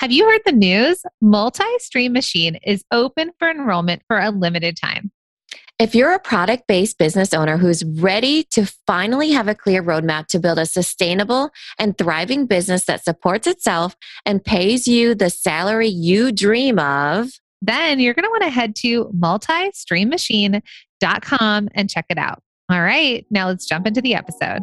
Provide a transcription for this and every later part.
Have you heard the news? Multi Stream Machine is open for enrollment for a limited time. If you're a product based business owner who's ready to finally have a clear roadmap to build a sustainable and thriving business that supports itself and pays you the salary you dream of, then you're going to want to head to multistreammachine.com and check it out. All right, now let's jump into the episode.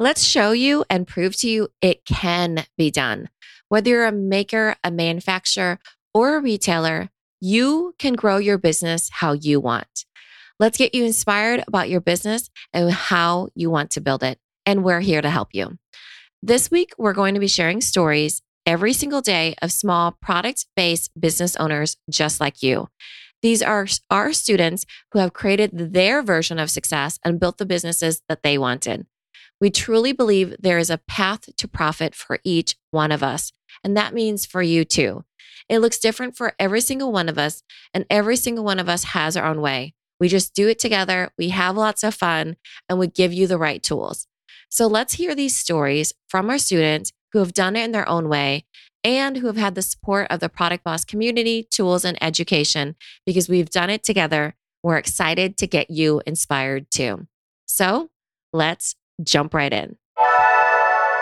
Let's show you and prove to you it can be done. Whether you're a maker, a manufacturer, or a retailer, you can grow your business how you want. Let's get you inspired about your business and how you want to build it and we're here to help you. This week, we're going to be sharing stories every single day of small product based business owners just like you. These are our students who have created their version of success and built the businesses that they wanted. We truly believe there is a path to profit for each one of us, and that means for you too. It looks different for every single one of us, and every single one of us has our own way. We just do it together, we have lots of fun, and we give you the right tools. So let's hear these stories from our students who have done it in their own way and who have had the support of the Product Boss community, tools, and education because we've done it together. We're excited to get you inspired too. So let's jump right in.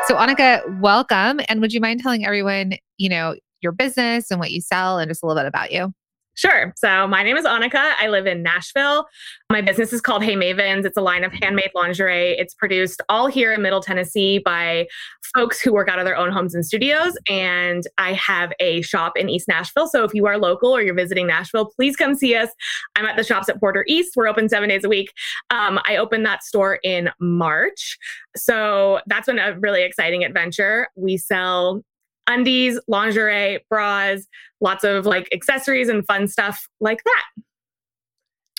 So, Annika, welcome. And would you mind telling everyone, you know, your business and what you sell and just a little bit about you? Sure. So my name is Annika. I live in Nashville. My business is called Hey Mavens. It's a line of handmade lingerie. It's produced all here in Middle Tennessee by folks who work out of their own homes and studios. And I have a shop in East Nashville. So if you are local or you're visiting Nashville, please come see us. I'm at the shops at Porter East. We're open seven days a week. Um, I opened that store in March. So that's been a really exciting adventure. We sell undies, lingerie, bras, lots of like accessories and fun stuff like that.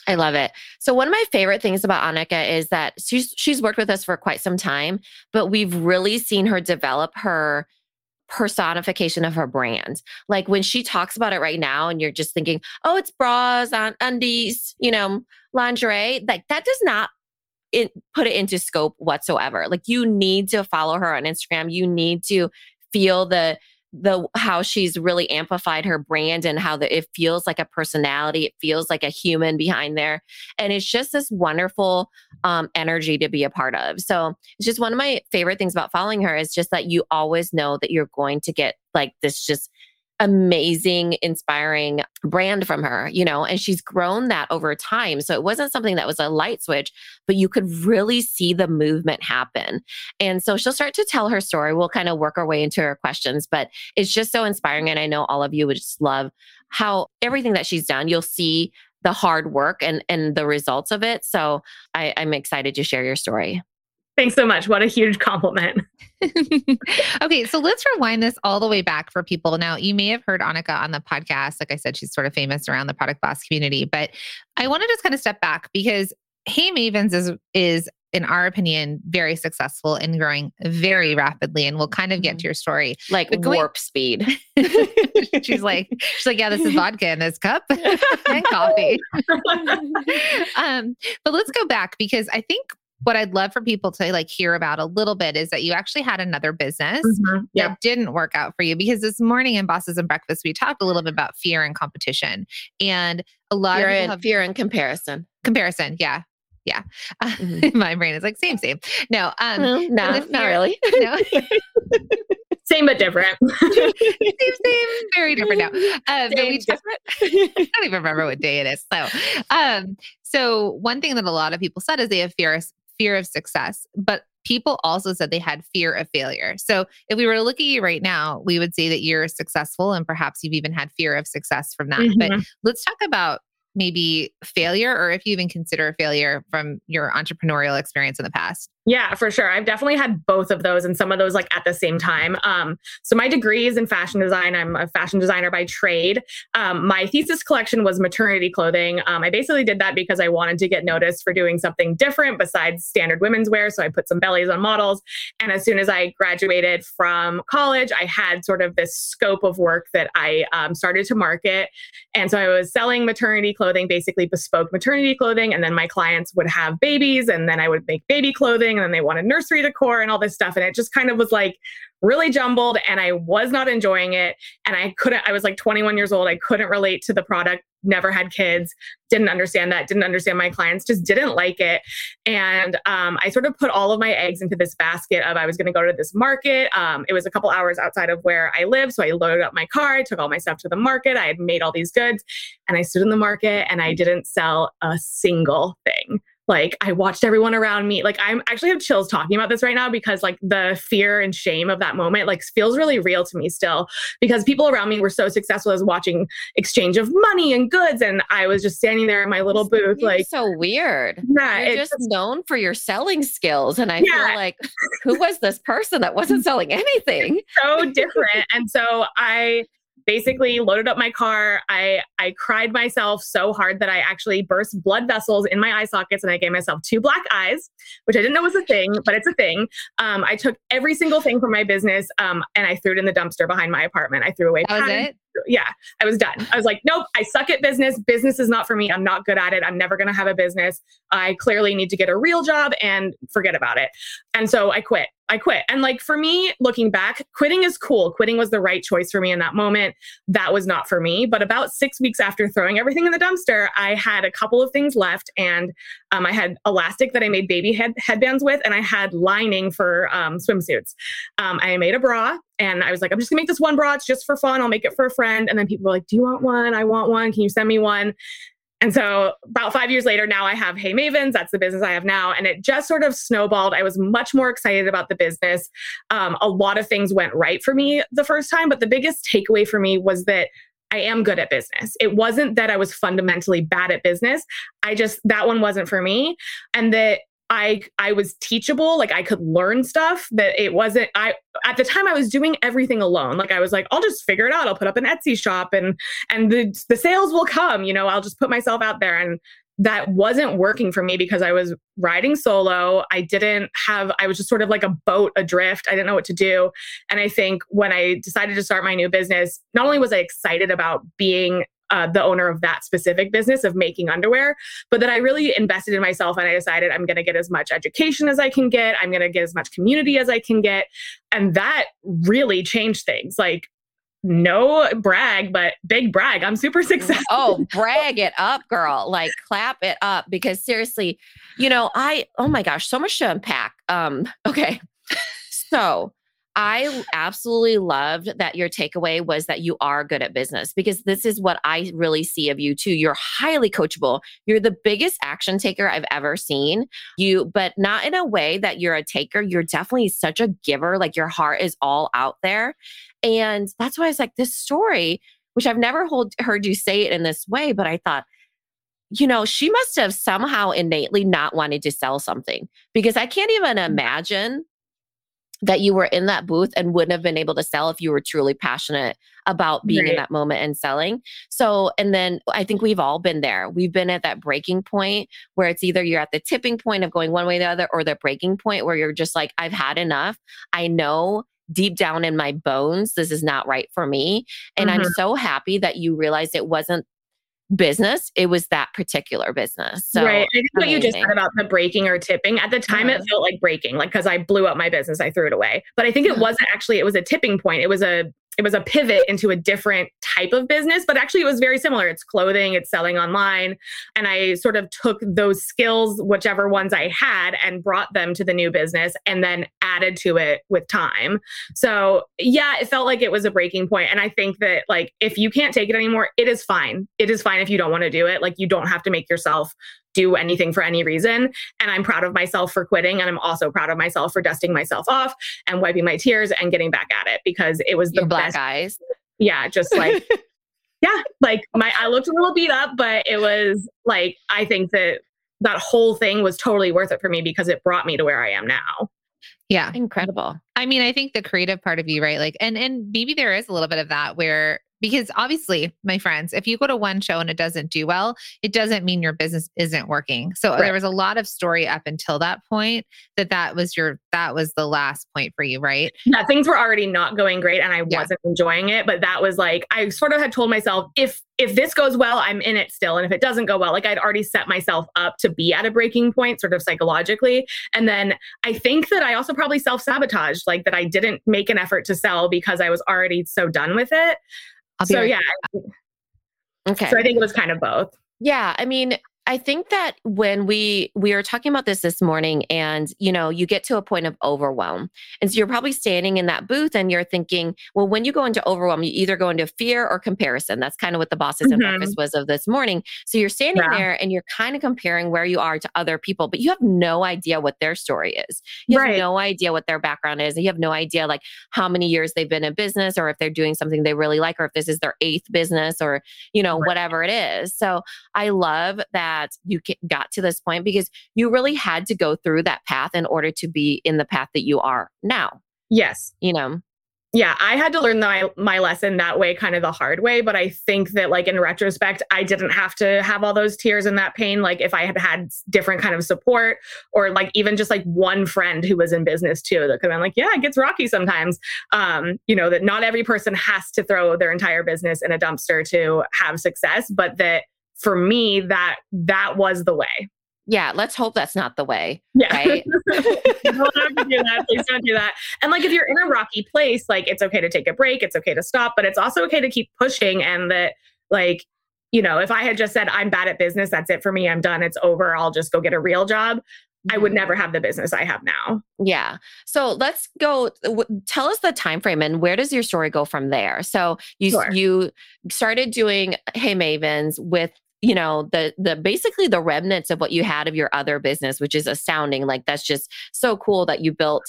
I love it. So one of my favorite things about Annika is that she's she's worked with us for quite some time, but we've really seen her develop her personification of her brand. Like when she talks about it right now and you're just thinking, "Oh, it's bras, on undies, you know, lingerie." Like that does not it, put it into scope whatsoever. Like you need to follow her on Instagram. You need to feel the the how she's really amplified her brand and how the, it feels like a personality. It feels like a human behind there. And it's just this wonderful um, energy to be a part of. So it's just one of my favorite things about following her is just that you always know that you're going to get like this just amazing, inspiring brand from her, you know, and she's grown that over time. So it wasn't something that was a light switch, but you could really see the movement happen. And so she'll start to tell her story. We'll kind of work our way into her questions, but it's just so inspiring. And I know all of you would just love how everything that she's done, you'll see the hard work and and the results of it. So I, I'm excited to share your story. Thanks so much. What a huge compliment. okay, so let's rewind this all the way back for people. Now, you may have heard Annika on the podcast. Like I said, she's sort of famous around the product boss community, but I want to just kind of step back because Hey Mavens is is in our opinion, very successful and growing very rapidly. And we'll kind of get mm-hmm. to your story. Like going, warp speed. she's like, she's like, yeah, this is vodka in this cup and coffee. um, but let's go back because I think what I'd love for people to like hear about a little bit is that you actually had another business mm-hmm. yeah. that didn't work out for you because this morning in Bosses and Breakfast we talked a little bit about fear and competition and a lot fear of and, have fear and comparison. Comparison, yeah. Yeah. Mm-hmm. my brain is like same same. No, um no, not really. No. same but different. same, same, very different now. Um, same, different. I don't even remember what day it is. So, um, so one thing that a lot of people said is they have fear fear of success, but people also said they had fear of failure. So if we were to look at you right now, we would say that you're successful and perhaps you've even had fear of success from that. Mm-hmm. But let's talk about maybe failure or if you even consider failure from your entrepreneurial experience in the past. Yeah, for sure. I've definitely had both of those and some of those like at the same time. Um, so my degree is in fashion design. I'm a fashion designer by trade. Um, my thesis collection was maternity clothing. Um, I basically did that because I wanted to get noticed for doing something different besides standard women's wear. So I put some bellies on models. And as soon as I graduated from college, I had sort of this scope of work that I um, started to market. And so I was selling maternity clothing, basically bespoke maternity clothing. And then my clients would have babies, and then I would make baby clothing and then they wanted nursery decor and all this stuff. And it just kind of was like really jumbled and I was not enjoying it. And I couldn't, I was like 21 years old. I couldn't relate to the product, never had kids, didn't understand that, didn't understand my clients, just didn't like it. And um, I sort of put all of my eggs into this basket of I was going to go to this market. Um, it was a couple hours outside of where I live. So I loaded up my car, I took all my stuff to the market. I had made all these goods and I stood in the market and I didn't sell a single thing like i watched everyone around me. Like i'm actually have chills talking about this right now because like the fear and shame of that moment like feels really real to me still because people around me were so successful as watching exchange of money and goods. And i was just standing there in my little booth like so weird. Yeah you're just known for your selling skills. And i yeah. feel like who was this person that wasn't selling anything? So different. And so i basically loaded up my car. I I cried myself so hard that I actually burst blood vessels in my eye sockets and I gave myself two black eyes, which I didn't know was a thing, but it's a thing. Um, I took every single thing from my business um, and I threw it in the dumpster behind my apartment. I threw away. That was it? Yeah, I was done. I was like, nope, I suck at business. Business is not for me. I'm not good at it. I'm never going to have a business. I clearly need to get a real job and forget about it. And so I quit. I quit. And like for me, looking back, quitting is cool. Quitting was the right choice for me in that moment. That was not for me. But about six weeks after throwing everything in the dumpster, I had a couple of things left. And um, I had elastic that I made baby head- headbands with, and I had lining for um, swimsuits. Um, I made a bra and I was like, I'm just gonna make this one bra. It's just for fun. I'll make it for a friend. And then people were like, Do you want one? I want one. Can you send me one? And so about five years later, now I have Hey Mavens. That's the business I have now. And it just sort of snowballed. I was much more excited about the business. Um, a lot of things went right for me the first time, but the biggest takeaway for me was that I am good at business. It wasn't that I was fundamentally bad at business. I just, that one wasn't for me. And that I I was teachable, like I could learn stuff that it wasn't I at the time I was doing everything alone. Like I was like I'll just figure it out. I'll put up an Etsy shop and and the the sales will come, you know, I'll just put myself out there and that wasn't working for me because I was riding solo. I didn't have, I was just sort of like a boat adrift. I didn't know what to do. And I think when I decided to start my new business, not only was I excited about being uh, the owner of that specific business of making underwear, but that I really invested in myself and I decided I'm going to get as much education as I can get. I'm going to get as much community as I can get. And that really changed things. Like, no brag, but big brag. I'm super successful. Oh, brag it up, girl. Like clap it up because seriously, you know, I oh my gosh, so much to unpack. Um, okay. So I absolutely loved that your takeaway was that you are good at business because this is what I really see of you too. You're highly coachable. You're the biggest action taker I've ever seen. You, but not in a way that you're a taker. You're definitely such a giver. Like your heart is all out there. And that's why it's like this story, which I've never hold, heard you say it in this way, but I thought, you know, she must have somehow innately not wanted to sell something because I can't even mm. imagine that you were in that booth and wouldn't have been able to sell if you were truly passionate about being right. in that moment and selling. So, and then I think we've all been there. We've been at that breaking point where it's either you're at the tipping point of going one way or the other, or the breaking point where you're just like, I've had enough. I know deep down in my bones, this is not right for me. And mm-hmm. I'm so happy that you realized it wasn't business, it was that particular business. So right. I think what you just said about the breaking or tipping at the time it mm-hmm. felt like breaking, like because I blew up my business, I threw it away. But I think it mm-hmm. wasn't actually, it was a tipping point. It was a it was a pivot into a different type of business, but actually it was very similar. It's clothing, it's selling online. And I sort of took those skills, whichever ones I had, and brought them to the new business and then added to it with time. So, yeah, it felt like it was a breaking point. And I think that, like, if you can't take it anymore, it is fine. It is fine if you don't want to do it. Like, you don't have to make yourself do anything for any reason. And I'm proud of myself for quitting. And I'm also proud of myself for dusting myself off and wiping my tears and getting back at it because it was the Your black best. eyes. Yeah, just like yeah, like my I looked a little beat up, but it was like I think that that whole thing was totally worth it for me because it brought me to where I am now. Yeah. Incredible. I mean, I think the creative part of you, right? Like, and and maybe there is a little bit of that where because obviously, my friends, if you go to one show and it doesn't do well, it doesn't mean your business isn't working. So Right. there was a lot of story up until that point that that was your that was the last point for you, right? Yeah, things were already not going great and I Yeah. wasn't enjoying it, but that was like I sort of had told myself if if this goes well, I'm in it still and if it doesn't go well, like I'd already set myself up to be at a breaking point sort of psychologically. And then I think that I also probably self-sabotaged like that I didn't make an effort to sell because I was already so done with it. So right- yeah, Okay. so I think it was kind of both. Yeah, I mean, I think that when we we were talking about this this morning and you know, you get to a point of overwhelm. And so you're probably standing in that booth and you're thinking, well, when you go into overwhelm, you either go into fear or comparison. That's kind of what the bosses Mhm. breakfast was of this morning. So you're standing Yeah. there and you're kind of comparing where you are to other people, but you have no idea what their story is. You have no idea what their background is. And you have no idea like how many years they've been in business or if they're doing something they really like or if this is their eighth business or, you know, Right. whatever it is. So I love that you got to this point because you really had to go through that path in order to be in the path that you are now, Yes. you know? yeah i had to learn my, my lesson that way kind of the hard way but i think that like in retrospect i didn't have to have all those tears and that pain like if i had had different kind of support or like even just like one friend who was in business too that could have been like yeah it gets rocky sometimes um you know that not every person has to throw their entire business in a dumpster to have success but that for me that that was the way Yeah, let's hope that's not the way, yeah right? don't have to do that. Please don't do that. And like if you're in a rocky place, like it's okay to take a break, it's okay to stop, but it's also okay to keep pushing. And that, like, you know, if I had just said, I'm bad at business, that's it for me, I'm done, it's over, I'll just go get a real job, I would mm-hmm. never have the business I have now. Yeah. So let's go. w- Tell us the time frame and where does your story go from there? So you Sure. you started doing Hey Mavens with you know the the basically the remnants of what you had of your other business, which is astounding. Like that's just so cool that you built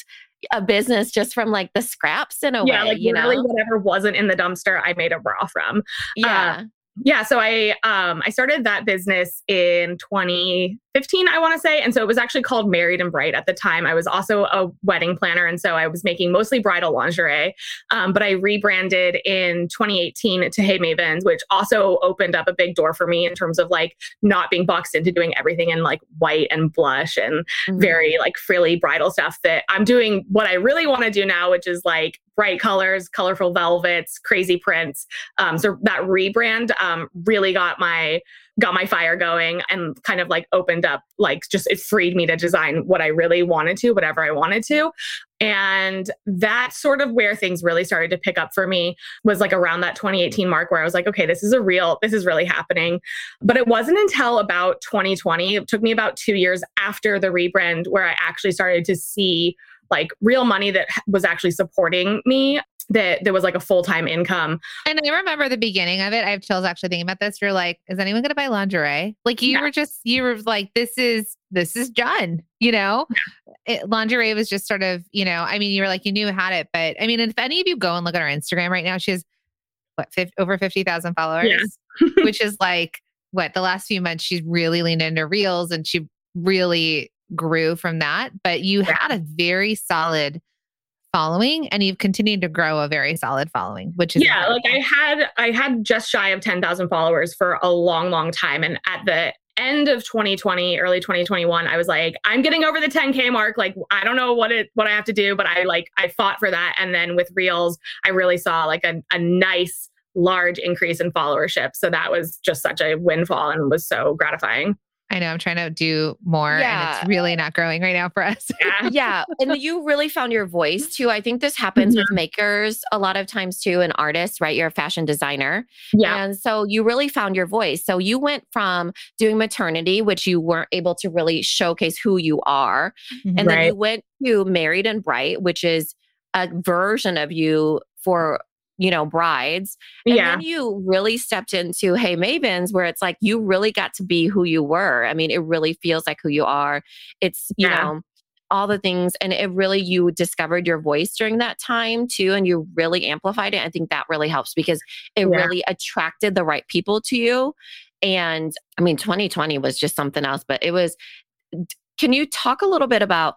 a business just from like the scraps in a yeah, way. like you literally know. whatever wasn't in the dumpster, I made a bra from. Yeah. yeah so i um i started that business in 2015 i want to say and so it was actually called married and bright at the time i was also a wedding planner and so i was making mostly bridal lingerie um, but i rebranded in 2018 to hey mavens which also opened up a big door for me in terms of like not being boxed into doing everything in like white and blush and Mhm. very like frilly bridal stuff that I'm doing what I really want to do now, which is like bright colors, colorful velvets, crazy prints. Um, so that rebrand um, really got my got my fire going and kind of like opened up like just it freed me to design what I really wanted to, whatever I wanted to. And that's sort of where things really started to pick up for me was like around that 2018 mark where I was like, okay, this is a real, this is really happening. But it wasn't until about 2020, it took me about two years after the rebrand where I actually started to see like real money that was actually supporting me that there was like a full-time income And I remember the beginning of it. I have chills actually thinking about this. You're like, is anyone going to buy lingerie? Like you Yeah. were just, you were like, this is, this is done, you know? It, lingerie was just sort of, you know, I mean, you were like, you knew had it, but I mean, if any of you go and look at her Instagram right now, she has what, 50, over 50,000 followers, which is like, what, the last few months, she's really leaned into reels and she really grew from that. But you Yeah. had a very solid following and you've continued to grow a very solid following, which is yeah like i had i had just shy of 10,000 followers for a long long time and at the end of 2020 early 2021 i was like i'm getting over the 10k mark like i don't know what it what i have to do but i like i fought for that and then with reels i really saw like a, a nice large increase in followership so that was just such a windfall and was so gratifying I know I'm trying to do more and it's really not growing right now for us. yeah. Yeah and you really found your voice too. I think this happens Mm-hmm. with makers a lot of times too and artists right? You're a fashion designer yeah. and so you really found your voice. So you went from doing maternity which you weren't able to really showcase who you are and then you went to married and bright which is a version of you for you know, brides. And yeah. then you really stepped into Hey Mavens, where it's like you really got to be who you were. I mean, it really feels like who you are. It's, you Yeah. know, all the things. And it really, you discovered your voice during that time too. And you really amplified it. I think that really helps because it Yeah. really attracted the right people to you. And I mean, 2020 was just something else, but it was. Can you talk a little bit about?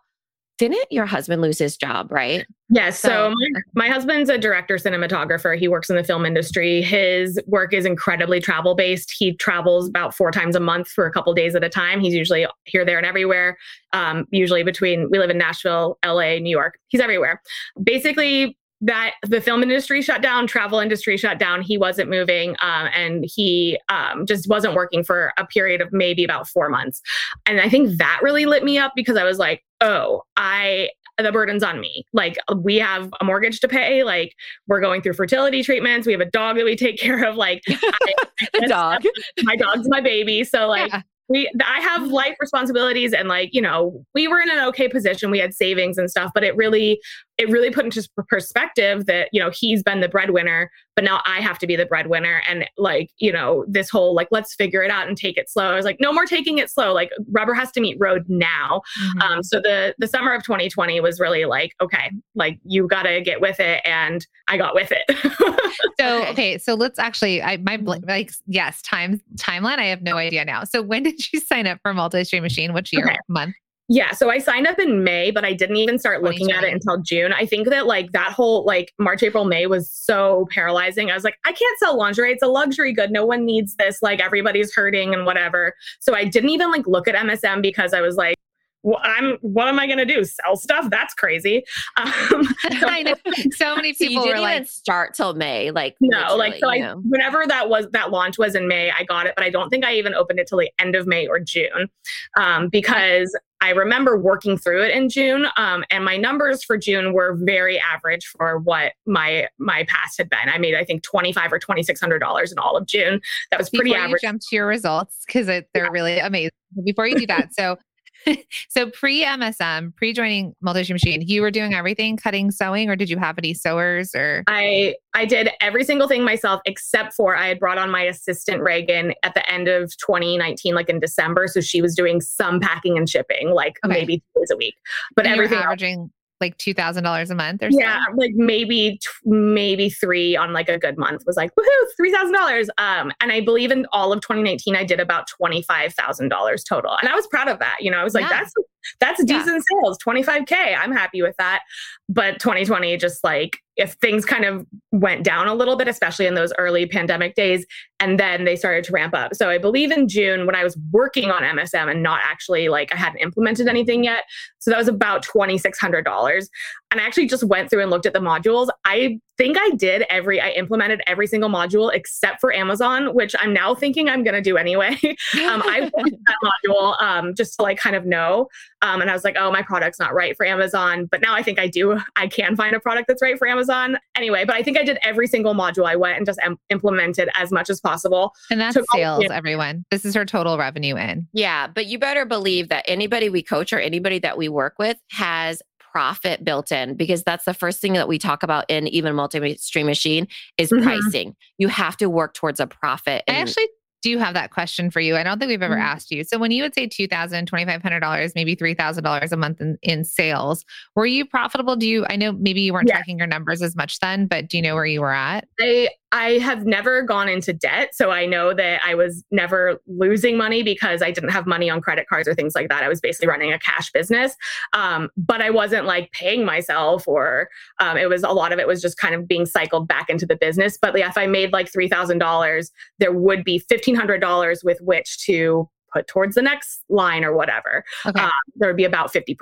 Didn't your husband lose his job, right? Yes. So, So- my, my husband's a director cinematographer. He works in the film industry. His work is incredibly travel based. He travels about four times a month for a couple days at a time. He's usually here, there, and everywhere. Um, usually between we live in Nashville, LA, New York. He's everywhere. Basically, that the film industry shut down, travel industry shut down. He wasn't moving, um, and he um, just wasn't working for a period of maybe about four months. And I think that really lit me up because I was like, oh, I the burden's on me. Like we have a mortgage to pay. Like we're going through fertility treatments. We have a dog that we take care of. Like I, The dog. my dog's my baby. So like Yeah. we I have life responsibilities and like, you know, we were in an okay position. We had savings and stuff, but it really it really put into perspective that, you know, he's been the breadwinner, but now I have to be the breadwinner and like, you know, this whole like let's figure it out and take it slow. I was like, no more taking it slow. Like rubber has to meet road now. Mhm. Um, so the the summer of 2020 was really like, okay, like you got to get with it, and I got with it. So Okay. okay, so let's actually I my Mhm. like yes, time timeline I have no idea now. So when did you sign up for multi-stream machine? Which year Okay. month? Yeah, so I signed up in May, but I didn't even start looking at it until June. I think that like that whole like March, April, May was so paralyzing. I was like, I can't sell lingerie; it's a luxury good. No one needs this. Like everybody's hurting and whatever. So I didn't even like look at MSM because I was like. Well, I'm. What am I going to do? Sell stuff? That's crazy. Um, I know so many So you people didn't were even start till May, like No, like so I know. whenever that was that launch was in May, I got it, but I don't think I even opened it till the end of May or June. Um, because I remember working through it in June. Um, and my numbers for June were very average for what my my past had been. I made I think twenty five or twenty six hundred dollars in all of June. That was pretty before average. you jump to your results because they're really amazing. Before you do that, so so pre MSM, pre joining multi machine, you were doing everything, cutting, sewing, or did you have any sewers or? I I did every single thing myself except for I had brought on my assistant Reagan at the end of 2019, like in December. So she was doing some packing and shipping, like Okay. maybe two days a week. But and everything averaging like two thousand dollars a month or something. yeah so. like maybe t- maybe three on like a good month was like woohoo three thousand dollars um and i believe in all of 2019 i did about twenty five thousand dollars total and i was proud of that you know i was like Yeah. that's that's Yeah. decent sales 25k i'm happy with that but 2020 just like if things kind of went down a little bit especially in those early pandemic days and then they started to ramp up so i believe in june when i was working on msm and not actually like i hadn't implemented anything yet so that was about $2600 and I actually just went through and looked at the modules. I think I did every, I implemented every single module except for Amazon, which I'm now thinking I'm going to do anyway. um, I that module um, just to like kind of know. Um, and I was like, oh, my product's not right for Amazon. But now I think I do, I can find a product that's right for Amazon anyway. But I think I did every single module. I went and just im- implemented as much as possible. And that's took sales, yeah. everyone. This is her total revenue in. Yeah, but you better believe that anybody we coach or anybody that we work with has profit built in because that's the first thing that we talk about in even multi-stream machine is Mhm. pricing. You have to work towards a profit. I and- actually do you have that question for you. I don't think we've ever Mhm. asked you. So when you would say $2,000, $2,500, maybe $3,000 a month in, in sales, were you profitable? Do you, I know maybe you weren't Yeah. tracking your numbers as much then, but do you know where you were at? I I have never gone into debt, so I know that I was never losing money because I didn't have money on credit cards or things like that. I was basically running a cash business, um, but I wasn't like paying myself, or um, it was a lot of it was just kind of being cycled back into the business. But yeah, if I made like three thousand dollars, there would be fifteen hundred dollars with which to put towards the next line or whatever Okay. um, there would be about 50%.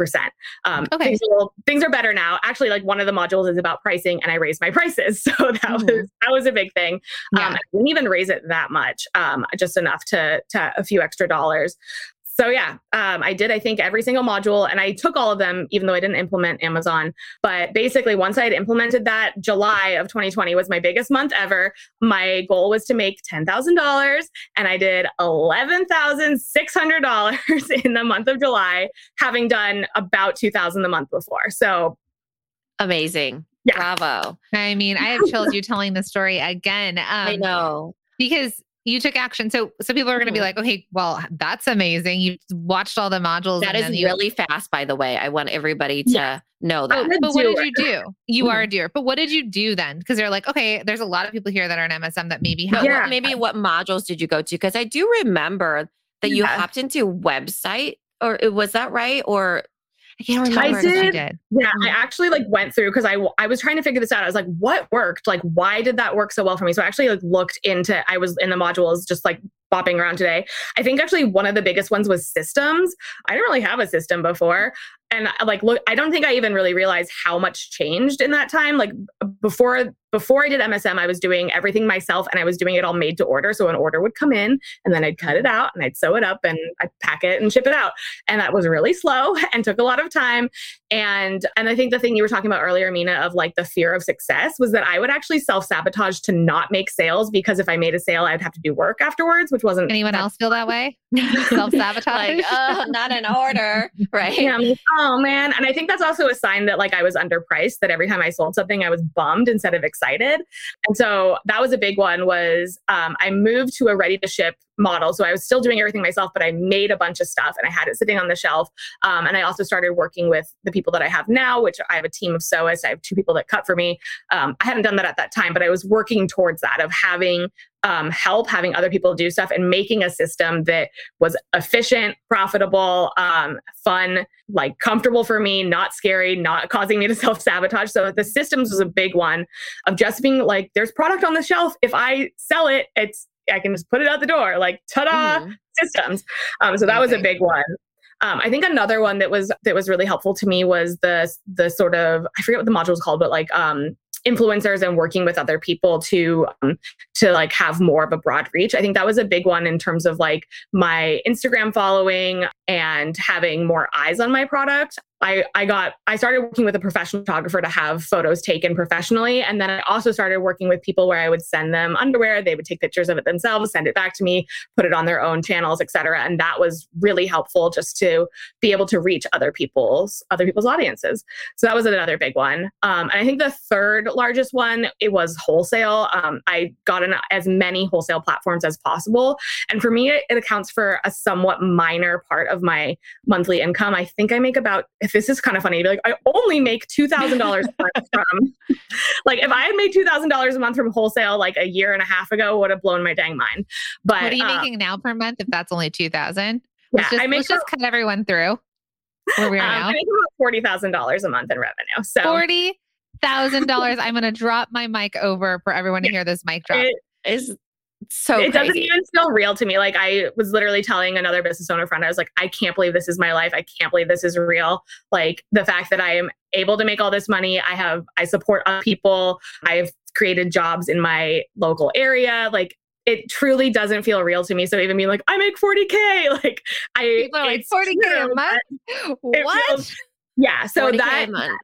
Um, Okay. things, are, things are better now. Actually, like one of the modules is about pricing and I raised my prices. So that Mhm. was, that was a big thing. Yeah. Um, I didn't even raise it that much, um, just enough to, to a few extra dollars. So yeah, um, I did. I think every single module, and I took all of them, even though I didn't implement Amazon. But basically, once I had implemented that, July of 2020 was my biggest month ever. My goal was to make ten thousand dollars, and I did eleven thousand six hundred dollars in the month of July, having done about two thousand the month before. So amazing. Yeah. Bravo. I mean, I have chills you telling the story again. Um, I know. because you took action. So, so people are going to be Mhm. like, okay, well, that's amazing. You watched all the modules. That and is then you, really fast, by the way. I want everybody to Yeah. know that. good. But what did you do? You are a doer. But what did you do then? Because they're like, okay, there's a lot of people here that are in MSM that maybe have. Yeah. what, maybe what modules did you go to? Because I do remember that you hopped into website, or was that right? Or I can't remember. Did. did. Yeah, Mm. I actually like went through because I I was trying to figure this out. I was like, what worked? Like, why did that work so well for me? So I actually like looked into. I was in the modules just like bopping around today. I think actually one of the biggest ones was systems. I didn't really have a system before, and like look, I don't think I even really realized how much changed in that time. Like before before I did MSM, I was doing everything myself, and I was doing it all made to order. So an order would come in, and then I'd cut it out, and I'd sew it up, and I'd pack it and ship it out, and that was really slow and took a lot of time and and i think the thing you were talking about earlier Minna of like the fear of success was that i would actually self-sabotage to not make sales because if i made a sale i'd have to do work afterwards which wasn't Anyone else feel that way? Self sabotage. like, oh, not in order, right? yeah, like, oh man. And I think that's also a sign that like I was underpriced, that every time I sold something, I was bummed instead of excited. And so that was a big one was um, I moved to a ready to ship model. So I was still doing everything myself, but I made a bunch of stuff and I had it sitting on the shelf. Um, and I also started working with the people that I have now, which I have a team of sewists. I have two people that cut for me. Um, I hadn't done that at that time, but I was working towards that of having um, help, having other people do stuff, and making a system that was efficient, profitable, um, fun, like comfortable for me, not scary, not causing me to self sabotage. So the systems was a big one of just being like, there's product on the shelf. If I sell it, it's I can just put it out the door. Like, ta-da, Mhm. systems. Um, so that was a big one. Um, I think another one that was that was really helpful to me was the the sort of I forget what the module is called, but like um, influencers and working with other people to um, to like have more of a broad reach. I think that was a big one in terms of like my Instagram following and having more eyes on my product. I, I got I started working with a professional photographer to have photos taken professionally. And then I also started working with people where I would send them underwear they would take pictures of it themselves send it back to me put it on their own channels etc and that was really helpful just to be able to reach other people's other people's audiences. So that was another big one. Um, and I think the third largest one it was wholesale. Um, I got in as many wholesale platforms as possible. And for me it, it accounts for a somewhat minor part of my monthly income I think I make about if this is kind of funny, to be like, I only make two thousand dollars a month from like if I had made two thousand dollars a month from wholesale like a year and a half ago, would have blown my dang mind. But what are you um, making now per month if that's only 2000 Yeah, let's just, I make let's just cut everyone through where we are um, now I make about forty thousand dollars a month in revenue. So Forty thousand dollars. I'm gonna drop my mic over for everyone to hear this mic drop. it, Is so it doesn't even feel real to me. Like I was literally telling another business owner friend, I was like, I can't believe this is my life. I can't believe this is real. Like the fact that I am able to make all this money. I have I support other people. I've created jobs in my local area. Like it truly doesn't feel real to me. So even being like, I make 40K, like I People like 40k true, a month. What? feels- yeah. So 40K a that month.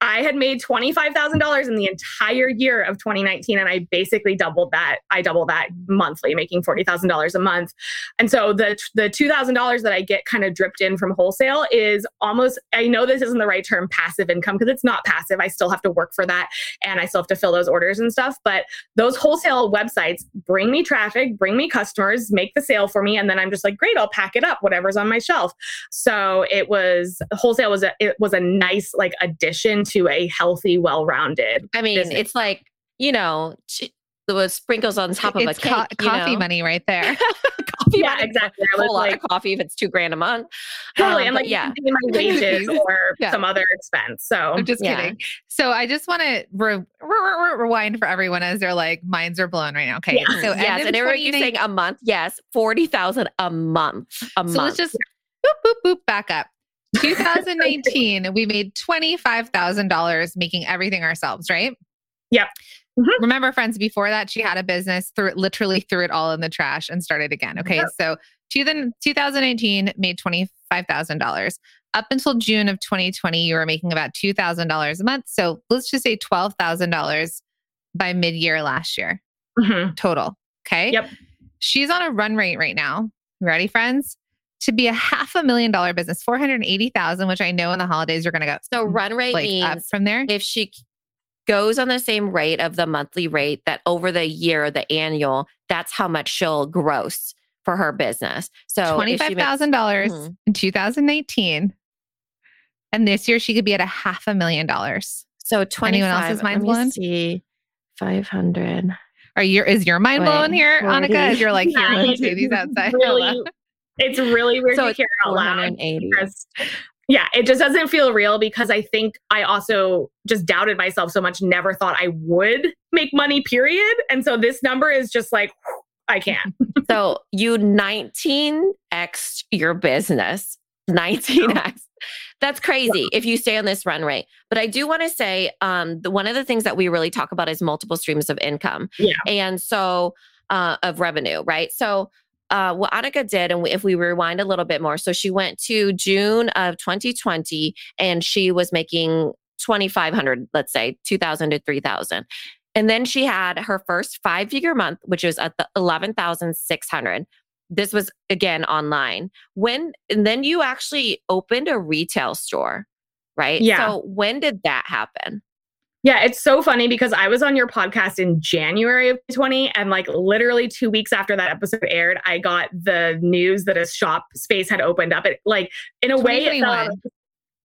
I had made $25,000 in the entire year of 2019 and I basically doubled that. I doubled that monthly, making $40,000 a month. And so the the $2,000 that I get kind of dripped in from wholesale is almost I know this isn't the right term passive income because it's not passive. I still have to work for that and I still have to fill those orders and stuff, but those wholesale websites bring me traffic, bring me customers, make the sale for me and then I'm just like, "Great, I'll pack it up whatever's on my shelf." So it was wholesale was a it was a nice like addition to a healthy, well-rounded. I mean, business. it's like you know, ch- the sprinkles on top of it's a cake. co- you coffee know? money right there. coffee Yeah, money. exactly. I A whole was lot like, of coffee if it's two grand a month. totally. Um, and like, yeah, yeah, my wages or Yeah. some other expense. So I'm just Yeah. kidding. So I just want to re- re- re- rewind for everyone as they're like minds are blown right now. Okay, Yeah. so yes, end and of everyone keeps 2019 saying a month. Yes, forty thousand a month. A So month. let's just boop boop boop back up. 2019, we made $25,000 making everything ourselves, right? Yep. Mhm. Remember, friends, before that, she had a business, threw literally threw it all in the trash and started again. Okay. Yep. So to the 2018 made $25,000. Up until June of 2020, you were making about $2,000 a month. So let's just say $12,000 by mid year last year Mhm. total. Okay. Yep. She's on a run rate right now. Ready, friends? To be a half a million dollar business, 480,000, which I know in the holidays you're going to go so run rate like up from there. if she goes on the same rate of the monthly rate that over the year, the annual, that's how much she'll gross for her business. So $25,000 Mhm. in 2019. And this year she could be at a half a million dollars. So 25, Anyone else's mind let blown? See, 500. Are you is your mind blown Wait, here, Annika? 40. As you're like, here, say these outside. really, it's really weird So to hear out loud. 480. because yeah, it just doesn't feel real because I think I also just doubted myself so much, never thought I would make money, period. And so this number is just like, I can't. So you 19x your business, 19x. That's crazy if you stay on this run rate. But I do want to say um, the, one of the things that we really talk about is multiple streams of income. Yeah. And so uh, of revenue, right? So uh, what Annika did, and if we rewind a little bit more, so she went to June of 2020 and she was making 2,500, let's say 2,000 to 3,000. And then she had her first five figure month, which was at the 11,600. This was again online. When, and then you actually opened a retail store, right? Yeah. So when did that happen? Yeah, it's so funny because I was on your podcast in January of 20 and like literally 2 weeks after that episode aired, I got the news that a shop space had opened up. It like in a way it felt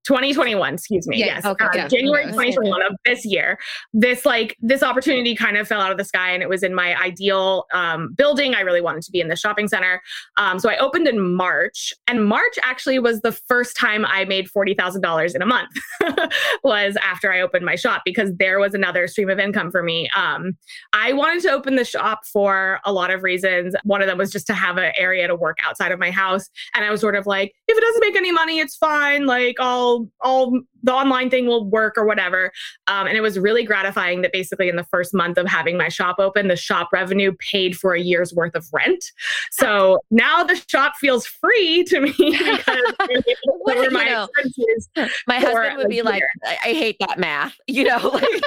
2021. excuse me. Yeah, yes. okay, uh, yeah. January 2021 of this year. This like this opportunity kind of fell out of the sky and it was in my ideal um, building. I really wanted to be in the shopping center. Um, so I opened in March and March actually was the first time I made $40,000 in a month was after I opened my shop because there was another stream of income for me. Um, I wanted to open the shop for a lot of reasons. One of them was just to have an area to work outside of my house. And I was sort of like, if it doesn't make any money, it's fine. Like I'll, I'll, the online thing will work or whatever. Um, and it was really gratifying that basically in the first month of having my shop open, the shop revenue paid for a year's worth of rent. So now the shop feels free to me because I'm able to What, my know. My husband would be like, year. I, I hate that math, you know? Like,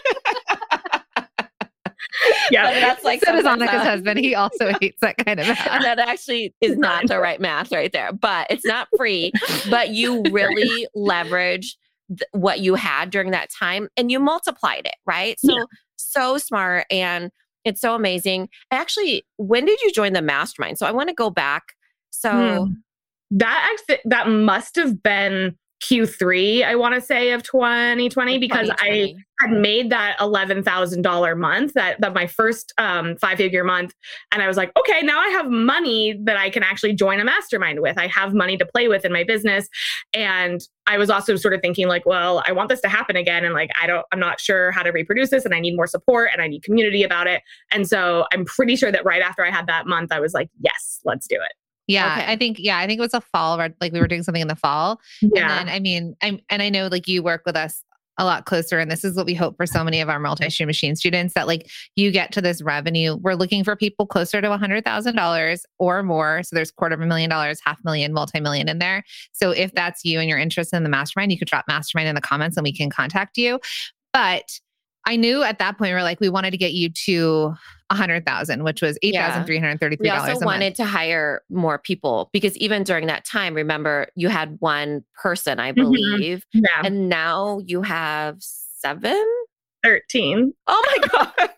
Yeah. But that's like so does Annika's how- husband. He also hates that kind of math. that actually is not the right math right there, but it's not free. But you really leverage th- what you had during that time and you multiplied it, right? So, Yeah. so smart. And it's so amazing. Actually, when did you join the mastermind? So I want to go back. So, Hmm. that actually that must have been Q3, I want to say, of 2020 because I had made that eleven thousand dollar month, that that my first um, five figure month, and I was like, okay, now I have money that I can actually join a mastermind with. I have money to play with in my business, and I was also sort of thinking like, well, I want this to happen again, and like I don't, I'm not sure how to reproduce this, and I need more support, and I need community about it, and so I'm pretty sure that right after I had that month, I was like, yes, let's do it. Yeah, Okay. I think yeah, I think it was a fall. Like we were doing something in the fall, Yeah. And then, I mean, I'm, and I know like you work with us a lot closer. And this is what we hope for so many of our multi stream machine students that like you get to this revenue. We're looking for people closer to a $100,000 or more. So there's quarter of a million dollars, half million, multi million in there. So if that's you and you're interested in the mastermind, you could drop mastermind in the comments and we can contact you. But I knew at that point we are like, we wanted to get you to a hundred thousand, which was eight Yeah. thousand three hundred thirty-three we dollars. also wanted to hire more people because even during that time, remember, you had one person, I mm-hmm. believe, yeah. and now you have seven. 13. Oh my God.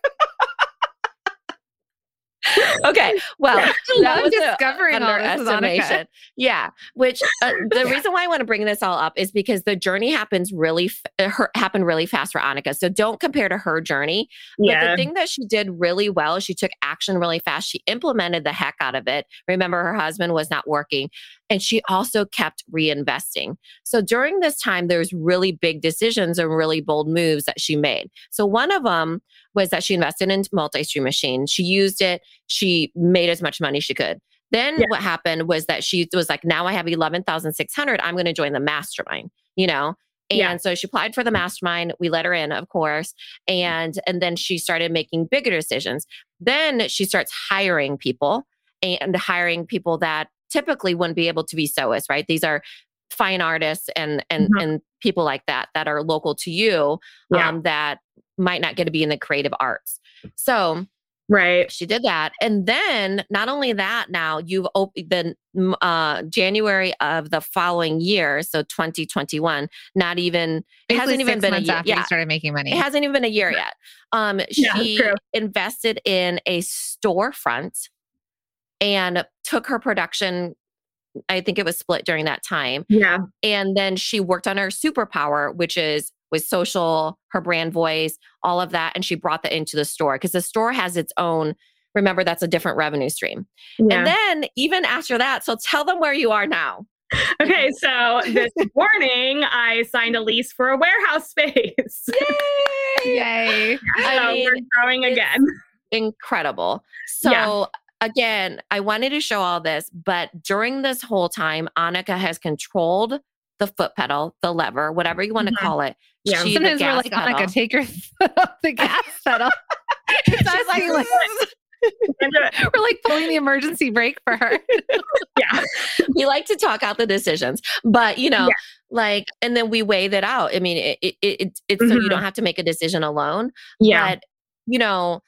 okay. Well, that was discovering all this with underestimation. Yeah. Which uh, the reason why I want to bring this all up is because the journey happens really, f- uh, her, happened really fast for Annika. So don't compare to her journey. But Yeah. the thing that she did really well, is she took action really fast. She implemented the heck out of it. Remember, her husband was not working, and she also kept reinvesting. So during this time, there's really big decisions and really bold moves that she made. So one of them was that she invested in multi-stream machine. She used it. She made as much money she could. Then Yeah. what happened was that she was like, now I have 11,600. I'm going to join the mastermind, you know? And Yeah. so she applied for the mastermind. We let her in, of course. And, and then she started making bigger decisions. Then she starts hiring people and hiring people that typically wouldn't be able to be sewists, right? These are fine artists and and Mhm. and people like that that are local to you Yeah. um, that might not get to be in the creative arts. So Right. She did that. And then not only that, now you've opened the uh, January of the following year, so 2021, not even, it hasn't even been a year. After yeah. started making money. It hasn't even been a year yet. Um, yeah, she invested in a storefront and took her production I think it was split during that time. Yeah. And then she worked on her superpower, which is with social, her brand voice, all of that. And she brought that into the store because the store has its own, remember, that's a different revenue stream. Yeah. And then even after that, so tell them where you are now. Okay, so this morning I signed a lease for a warehouse space. Yay! Yay. so mean, we're growing again. Incredible. So yeah again, I wanted to show all this, but during this whole time, Annika has controlled the foot pedal, the lever, whatever you want to mm-hmm. call it. Yeah. She, Sometimes we're like, pedal. Annika, take your foot off the gas pedal. She's like, like we're like pulling the emergency brake for her. yeah. We like to talk out the decisions, but you know, yeah. like, and then we weigh that out. I mean, it, it, it it's mm-hmm. so you don't mm-hmm. have to make a decision alone. Yeah. But, you know,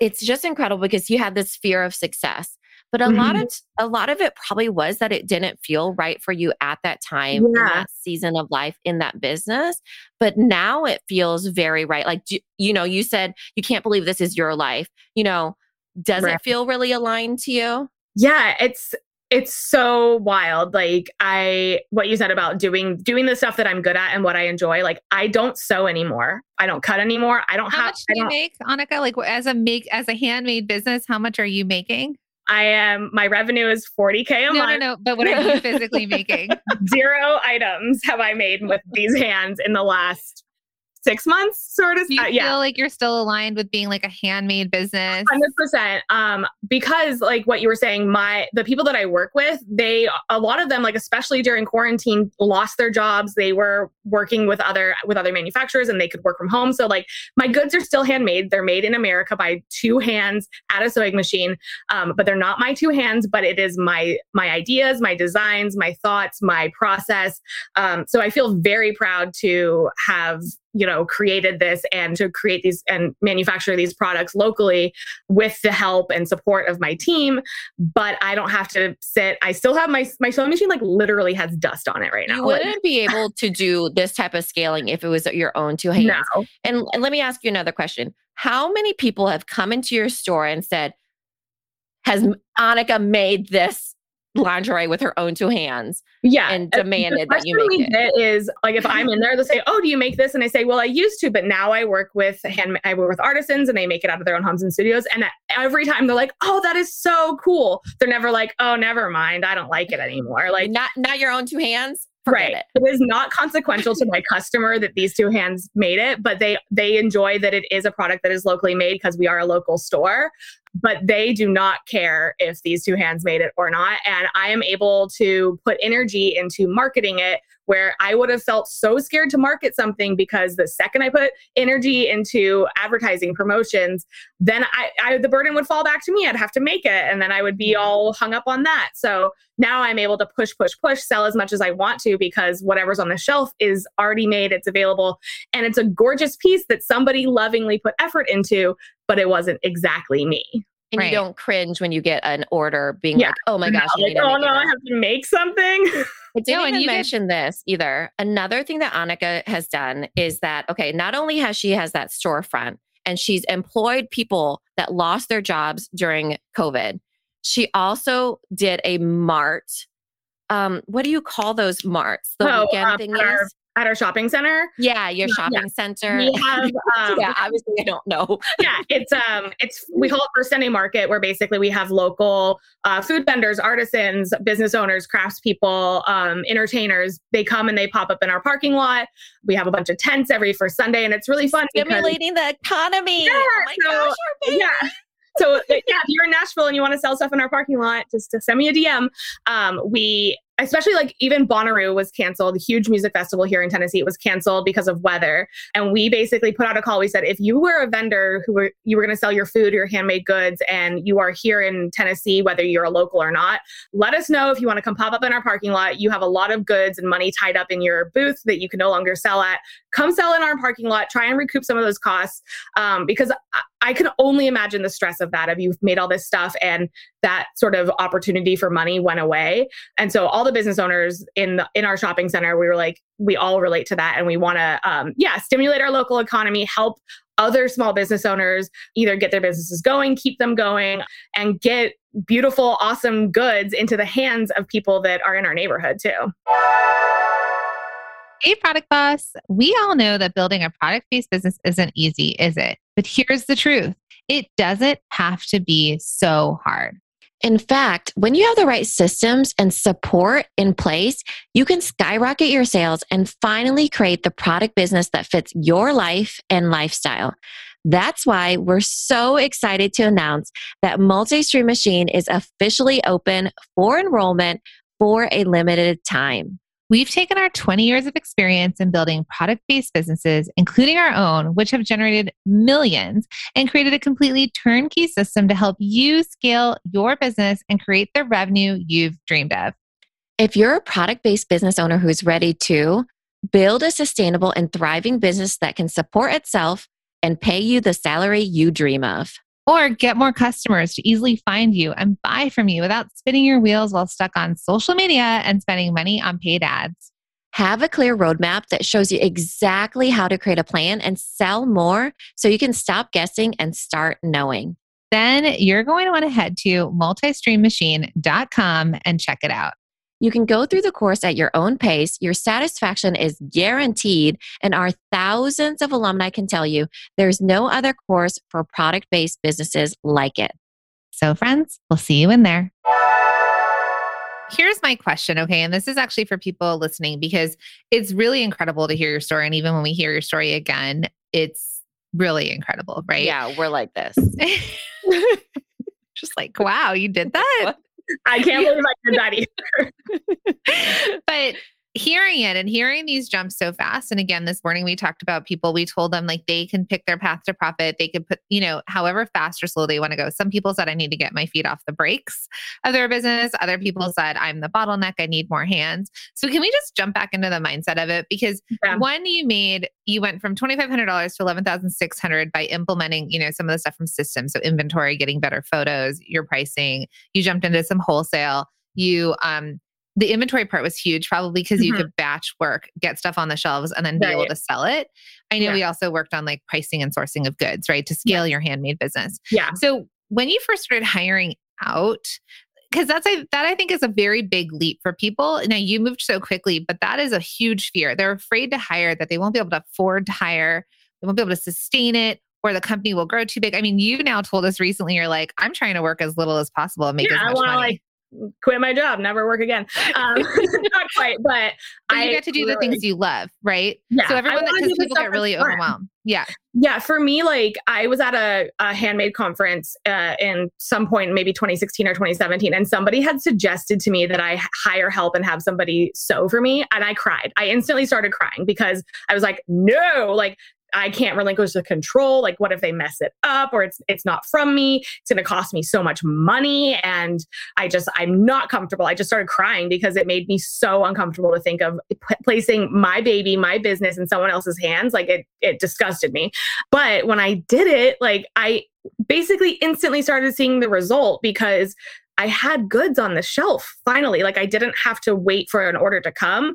it's just incredible because you had this fear of success but a mm-hmm. lot of a lot of it probably was that it didn't feel right for you at that time yeah. in that season of life in that business but now it feels very right like you know you said you can't believe this is your life you know does right. it feel really aligned to you yeah it's it's so wild like i what you said about doing doing the stuff that i'm good at and what i enjoy like i don't sew anymore i don't cut anymore i don't how have much do you make annika like as a make as a handmade business how much are you making I am my revenue is 40k a no, month. No, no, but what are you physically making? Zero items have I made with these hands in the last six months, sort of. Do you uh, feel yeah. like you're still aligned with being like a handmade business? Hundred percent. Um, because like what you were saying, my the people that I work with, they a lot of them, like especially during quarantine, lost their jobs. They were working with other with other manufacturers, and they could work from home. So like my goods are still handmade. They're made in America by two hands at a sewing machine, um, but they're not my two hands. But it is my my ideas, my designs, my thoughts, my process. Um, so I feel very proud to have you know created this and to create these and manufacture these products locally with the help and support of my team. But i don't have to sit i still have my my sewing machine like literally has dust on it right now. you wouldn't like, be able to do this type of scaling if it was your own two hands. No. and, and let me ask you another question. How many people have come into your store and said has annika made this lingerie with her own two hands. Yeah. And demanded that you make it. Is like if I'm in there, they'll say, Oh, do you make this? And I say, Well, I used to, but now I work with hand I work with artisans and they make it out of their own homes and studios. And every time they're like, Oh, that is so cool. They're never like, Oh, never mind. I don't like it anymore. Like not not your own two hands. Forget right. It. it is not consequential to my customer that these two hands made it, but they they enjoy that it is a product that is locally made because we are a local store but they do not care if these two hands made it or not. And I am able to put energy into marketing it where I would have felt so scared to market something because the second I put energy into advertising promotions, then I, I, the burden would fall back to me. I'd have to make it, and then I would be mm-hmm. all hung up on that. So now I'm able to push, push, push, sell as much as I want to because whatever's on the shelf is already made. It's available, and it's a gorgeous piece that somebody lovingly put effort into but it wasn't exactly me. And right. you don't cringe when you get an order being yeah. like, oh my gosh, no, like, oh no, I have to make something. I didn't no, even mention did- this either. Another thing that Annika has done is that, okay, not only has she has that storefront and she's employed people that lost their jobs during COVID, she also did a mart. Um, what do you call those marts? The oh, weekend um, thingies? At our shopping center. Yeah, your shopping yeah. center. We have um, yeah, obviously I don't know. yeah, it's um it's we call it First Sunday Market where basically we have local uh, food vendors, artisans, business owners, craftspeople, um, entertainers. They come and they pop up in our parking lot. We have a bunch of tents every first Sunday and it's really fun. Stimulating because, the economy. Yeah, oh my so, gosh, yeah so yeah, if you're in Nashville and you want to sell stuff in our parking lot, just to send me a DM. Um, we especially like even Bonnaroo was canceled, a huge music festival here in Tennessee. It was canceled because of weather. And we basically put out a call. We said, if you were a vendor who were you were going to sell your food, your handmade goods, and you are here in Tennessee, whether you're a local or not, let us know if you want to come pop up in our parking lot. You have a lot of goods and money tied up in your booth that you can no longer sell at. Come sell in our parking lot. Try and recoup some of those costs um, because I, I can only imagine the stress of that. Of you've made all this stuff and that sort of opportunity for money went away. And so all the business owners in the, in our shopping center, we were like, we all relate to that, and we want to, um, yeah, stimulate our local economy, help other small business owners either get their businesses going, keep them going, and get beautiful, awesome goods into the hands of people that are in our neighborhood too. Hey, product boss. We all know that building a product based business isn't easy, is it? But here's the truth it doesn't have to be so hard. In fact, when you have the right systems and support in place, you can skyrocket your sales and finally create the product business that fits your life and lifestyle. That's why we're so excited to announce that Multi-Stream Machine is officially open for enrollment for a limited time. We've taken our 20 years of experience in building product based businesses, including our own, which have generated millions, and created a completely turnkey system to help you scale your business and create the revenue you've dreamed of. If you're a product based business owner who's ready to build a sustainable and thriving business that can support itself and pay you the salary you dream of or get more customers to easily find you and buy from you without spinning your wheels while stuck on social media and spending money on paid ads. Have a clear roadmap that shows you exactly how to create a plan and sell more so you can stop guessing and start knowing. Then you're going to want to head to multistreammachine.com and check it out. You can go through the course at your own pace. Your satisfaction is guaranteed. And our thousands of alumni can tell you there's no other course for product based businesses like it. So, friends, we'll see you in there. Here's my question, okay? And this is actually for people listening because it's really incredible to hear your story. And even when we hear your story again, it's really incredible, right? Yeah, we're like this. Just like, wow, you did that? I can't believe I did that either. but hearing it and hearing these jumps so fast. And again this morning we talked about people we told them like they can pick their path to profit. They could put you know however fast or slow they want to go. Some people said i need to get my feet off the brakes. Of their business other people said i'm the bottleneck. I need more hands. So can we just jump back into the mindset of it? Because yeah. one you made you went from $2500 to 11600 by implementing you know some of the stuff from systems. So inventory getting better photos your pricing. You jumped into some wholesale. You um the inventory part was huge, probably because mm-hmm. you could batch work, get stuff on the shelves, and then be right. able to sell it. I know yeah. we also worked on like pricing and sourcing of goods, right, to scale yeah. your handmade business. Yeah. So when you first started hiring out, because that's a, that I think is a very big leap for people. Now you moved so quickly, but that is a huge fear. They're afraid to hire that they won't be able to afford to hire, they won't be able to sustain it, or the company will grow too big. I mean, you now told us recently you're like, I'm trying to work as little as possible and make yeah, as much money. Like quit my job, never work again. Um, not quite, but, I get to do really, the things you love, right? Yeah. So everyone, that because people get really overwhelmed. Yeah. Yeah. For me, like I was at a, a handmade conference uh, in some point, maybe 2016 or 2017, and somebody had suggested to me that I hire help and have somebody sew for me, and I cried. I instantly started crying because I was like, no, like I can't relinquish the control. Like, what if they mess it up or it's it's not from me? It's going to cost me so much money, and I just I'm not comfortable. I just started crying because it made me so uncomfortable to think of p- placing my baby, my business in someone else's hands. Like it it disgusted me. But when I did it, like I basically instantly started seeing the result because I had goods on the shelf finally. Like I didn't have to wait for an order to come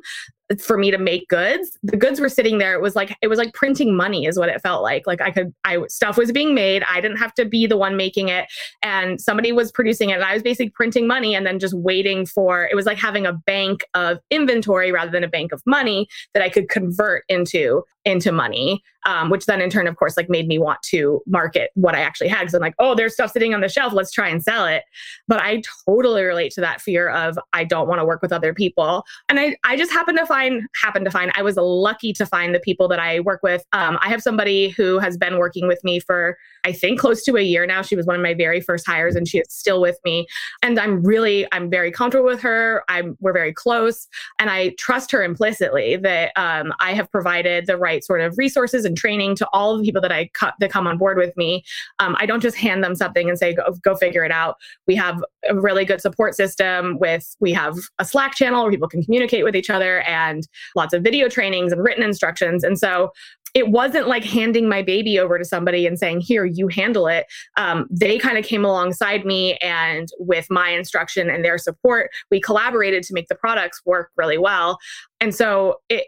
for me to make goods. The goods were sitting there. It was like it was like printing money is what it felt like. Like i could i stuff was being made. I didn't have to be the one making it. And somebody was producing it and i was basically printing money and then just waiting for it was like having a bank of inventory rather than a bank of money that i could convert into into money um, which then in turn of course like made me want to market what i actually had. Because i'm like oh there's stuff sitting on the shelf. Let's try and sell it. But i totally relate to that fear of i don't want to work with other people and i i just happen to find find, happened to find, I was lucky to find the people that I work with. Um, I have somebody who has been working with me for, I think, close to a year now. She was one of my very first hires and she is still with me. And I'm really, I'm very comfortable with her. I'm, we're very close and I trust her implicitly that um, I have provided the right sort of resources and training to all the people that I cut that come on board with me. Um, I don't just hand them something and say, go, go figure it out. We have a really good support system with, we have a Slack channel where people can communicate with each other and lots of video trainings and written instructions. And so it wasn't like handing my baby over to somebody and saying, Here, you handle it. Um, they kind of came alongside me, and with my instruction and their support, we collaborated to make the products work really well. And so it,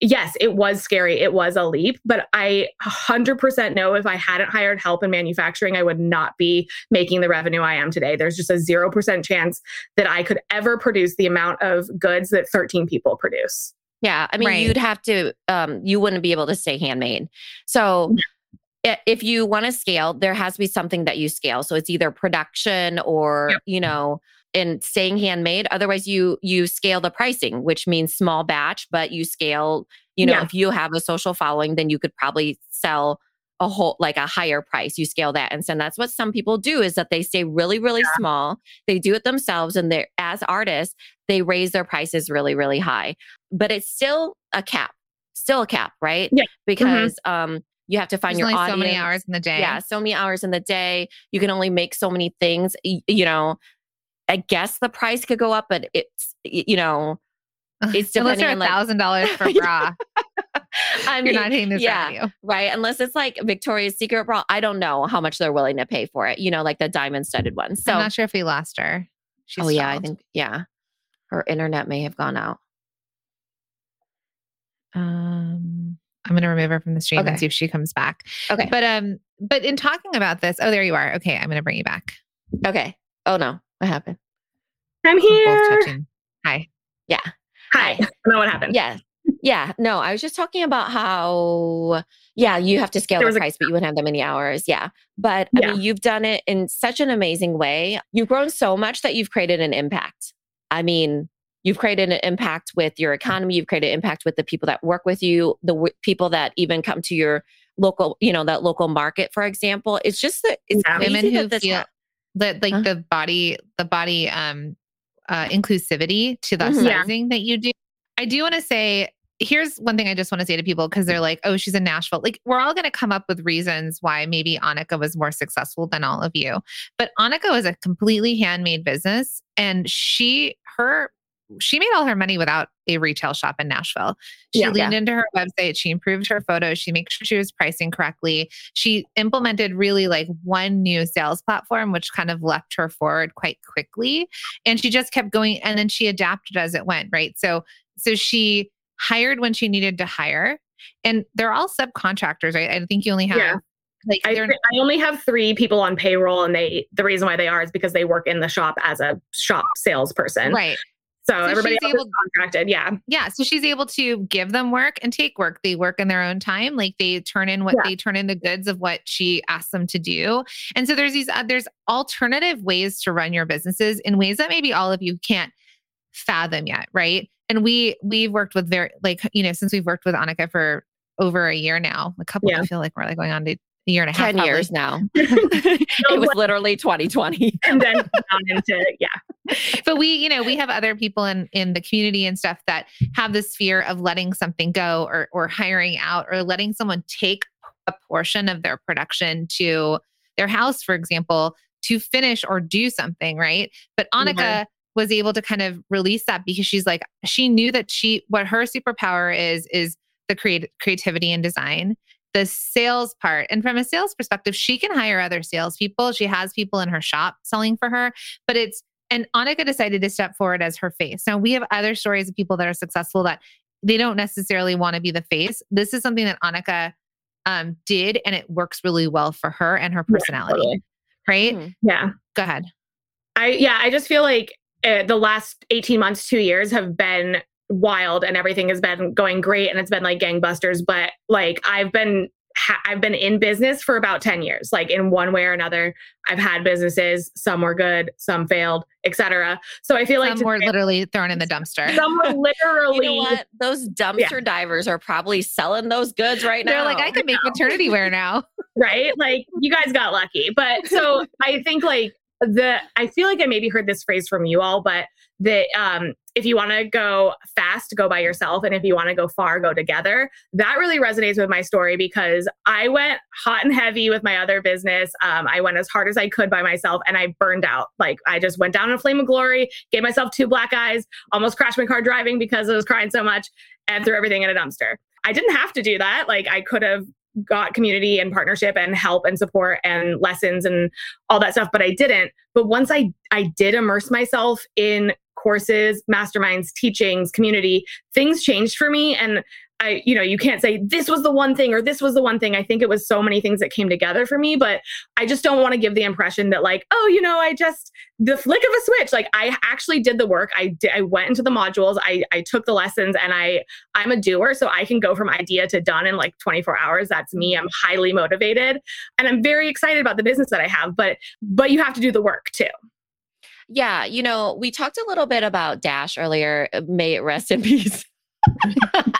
yes, it was scary. It was a leap, but I 100% know if I hadn't hired help in manufacturing, I would not be making the revenue I am today. There's just a 0% chance that I could ever produce the amount of goods that 13 people produce. Yeah. I mean, right. you'd have to, um, you wouldn't be able to stay handmade. So, if you want to scale, there has to be something that you scale. So it's either production or, yep. you know, in staying handmade. Otherwise, you you scale the pricing, which means small batch, but you scale. You know, yeah. if you have a social following, then you could probably sell a whole like a higher price. You scale that, and so that's what some people do is that they stay really really yeah. small. They do it themselves, and they as artists they raise their prices really really high. But it's still a cap, still a cap, right? Yeah, mm-hmm. because mm-hmm. um you have to find There's your audience. so many hours in the day. Yeah, so many hours in the day. You can only make so many things. You know, I guess the price could go up, but it's you know, it's depending Unless a thousand dollars for bra. I mean, you're not hitting this yeah, value. right? Unless it's like Victoria's Secret bra, I don't know how much they're willing to pay for it. You know, like the diamond studded one. So I'm not sure if we lost her. She's oh yeah, I think yeah, her internet may have gone out. Um, I'm gonna remove her from the stream okay. and see if she comes back. Okay, but um, but in talking about this, oh, there you are. Okay, I'm gonna bring you back. Okay. Oh no, what happened? I'm here. Hi. Yeah. Hi. I don't know what happened. Yeah. Yeah. No, I was just talking about how, yeah, you have to scale the price, a- but you wouldn't have that many hours. Yeah. But I yeah. mean, you've done it in such an amazing way. You've grown so much that you've created an impact. I mean, you've created an impact with your economy. You've created impact with the people that work with you, the w- people that even come to your local, you know, that local market, for example. It's just that it's yeah. women who feel, the like huh? the body the body um uh inclusivity to the mm-hmm. sizing that you do i do want to say here's one thing i just want to say to people because they're like oh she's in nashville like we're all going to come up with reasons why maybe annika was more successful than all of you but annika was a completely handmade business and she her she made all her money without a retail shop in Nashville. She yeah, leaned yeah. into her website. She improved her photos. She made sure she was pricing correctly. She implemented really like one new sales platform, which kind of left her forward quite quickly. And she just kept going and then she adapted as it went, right? So, so she hired when she needed to hire. And they're all subcontractors, right? I think you only have yeah. Like I, I, only have three people on payroll, and they the reason why they are is because they work in the shop as a shop salesperson. Right. So, so everybody able, contracted. Yeah. Yeah. So she's able to give them work and take work. They work in their own time. Like they turn in what yeah. they turn in the goods of what she asks them to do. And so there's these, uh, there's alternative ways to run your businesses in ways that maybe all of you can't fathom yet. Right. And we, we've worked with very, like, you know, since we've worked with Annika for over a year now, a couple, yeah. I feel like we're like going on to a year and a half. 10 probably. years now. it was literally 2020. and then down into, yeah. But we, you know, we have other people in in the community and stuff that have this fear of letting something go or or hiring out or letting someone take a portion of their production to their house, for example, to finish or do something, right? But Annika mm-hmm. was able to kind of release that because she's like, she knew that she what her superpower is is the create, creativity and design the sales part. And from a sales perspective, she can hire other salespeople. She has people in her shop selling for her, but it's, and Annika decided to step forward as her face. Now, we have other stories of people that are successful that they don't necessarily want to be the face. This is something that Annika um, did, and it works really well for her and her personality. Yeah, totally. Right? Mm-hmm. Yeah. Go ahead. I, yeah, I just feel like uh, the last 18 months, two years have been wild and everything has been going great and it's been like gangbusters but like i've been ha- I've been in business for about 10 years, like in one way or another. I've had businesses, some were good, some failed, etc. So I feel like Some like were today- literally thrown in the dumpster. some were literally You know what? Those dumpster divers are probably selling those goods right now. They're like, I could make maternity wear now. right? Like you guys got lucky. But so I think like the I feel like I maybe heard this phrase from you all, but that um if you want to go fast, go by yourself. And if you want to go far, go together. That really resonates with my story because I went hot and heavy with my other business. Um, I went as hard as I could by myself and I burned out. Like I just went down in a flame of glory, gave myself two black eyes, almost crashed my car driving because I was crying so much, and threw everything in a dumpster. I didn't have to do that. Like I could have got community and partnership and help and support and lessons and all that stuff but I didn't. But once I I did immerse myself in courses masterminds teachings community things changed for me. And I you know you can't say this was the one thing or this was the one thing I think it was so many things that came together for me but I just don't want to give the impression that like oh you know I just the flick of a switch like I actually did the work I did I went into the modules I I took the lessons and I I'm a doer, so I can go from idea to done in like 24 hours. That's me. I'm highly motivated and I'm very excited about the business that I have, but but you have to do the work too. yeah, you know, we talked a little bit about Dash earlier. May it rest in peace.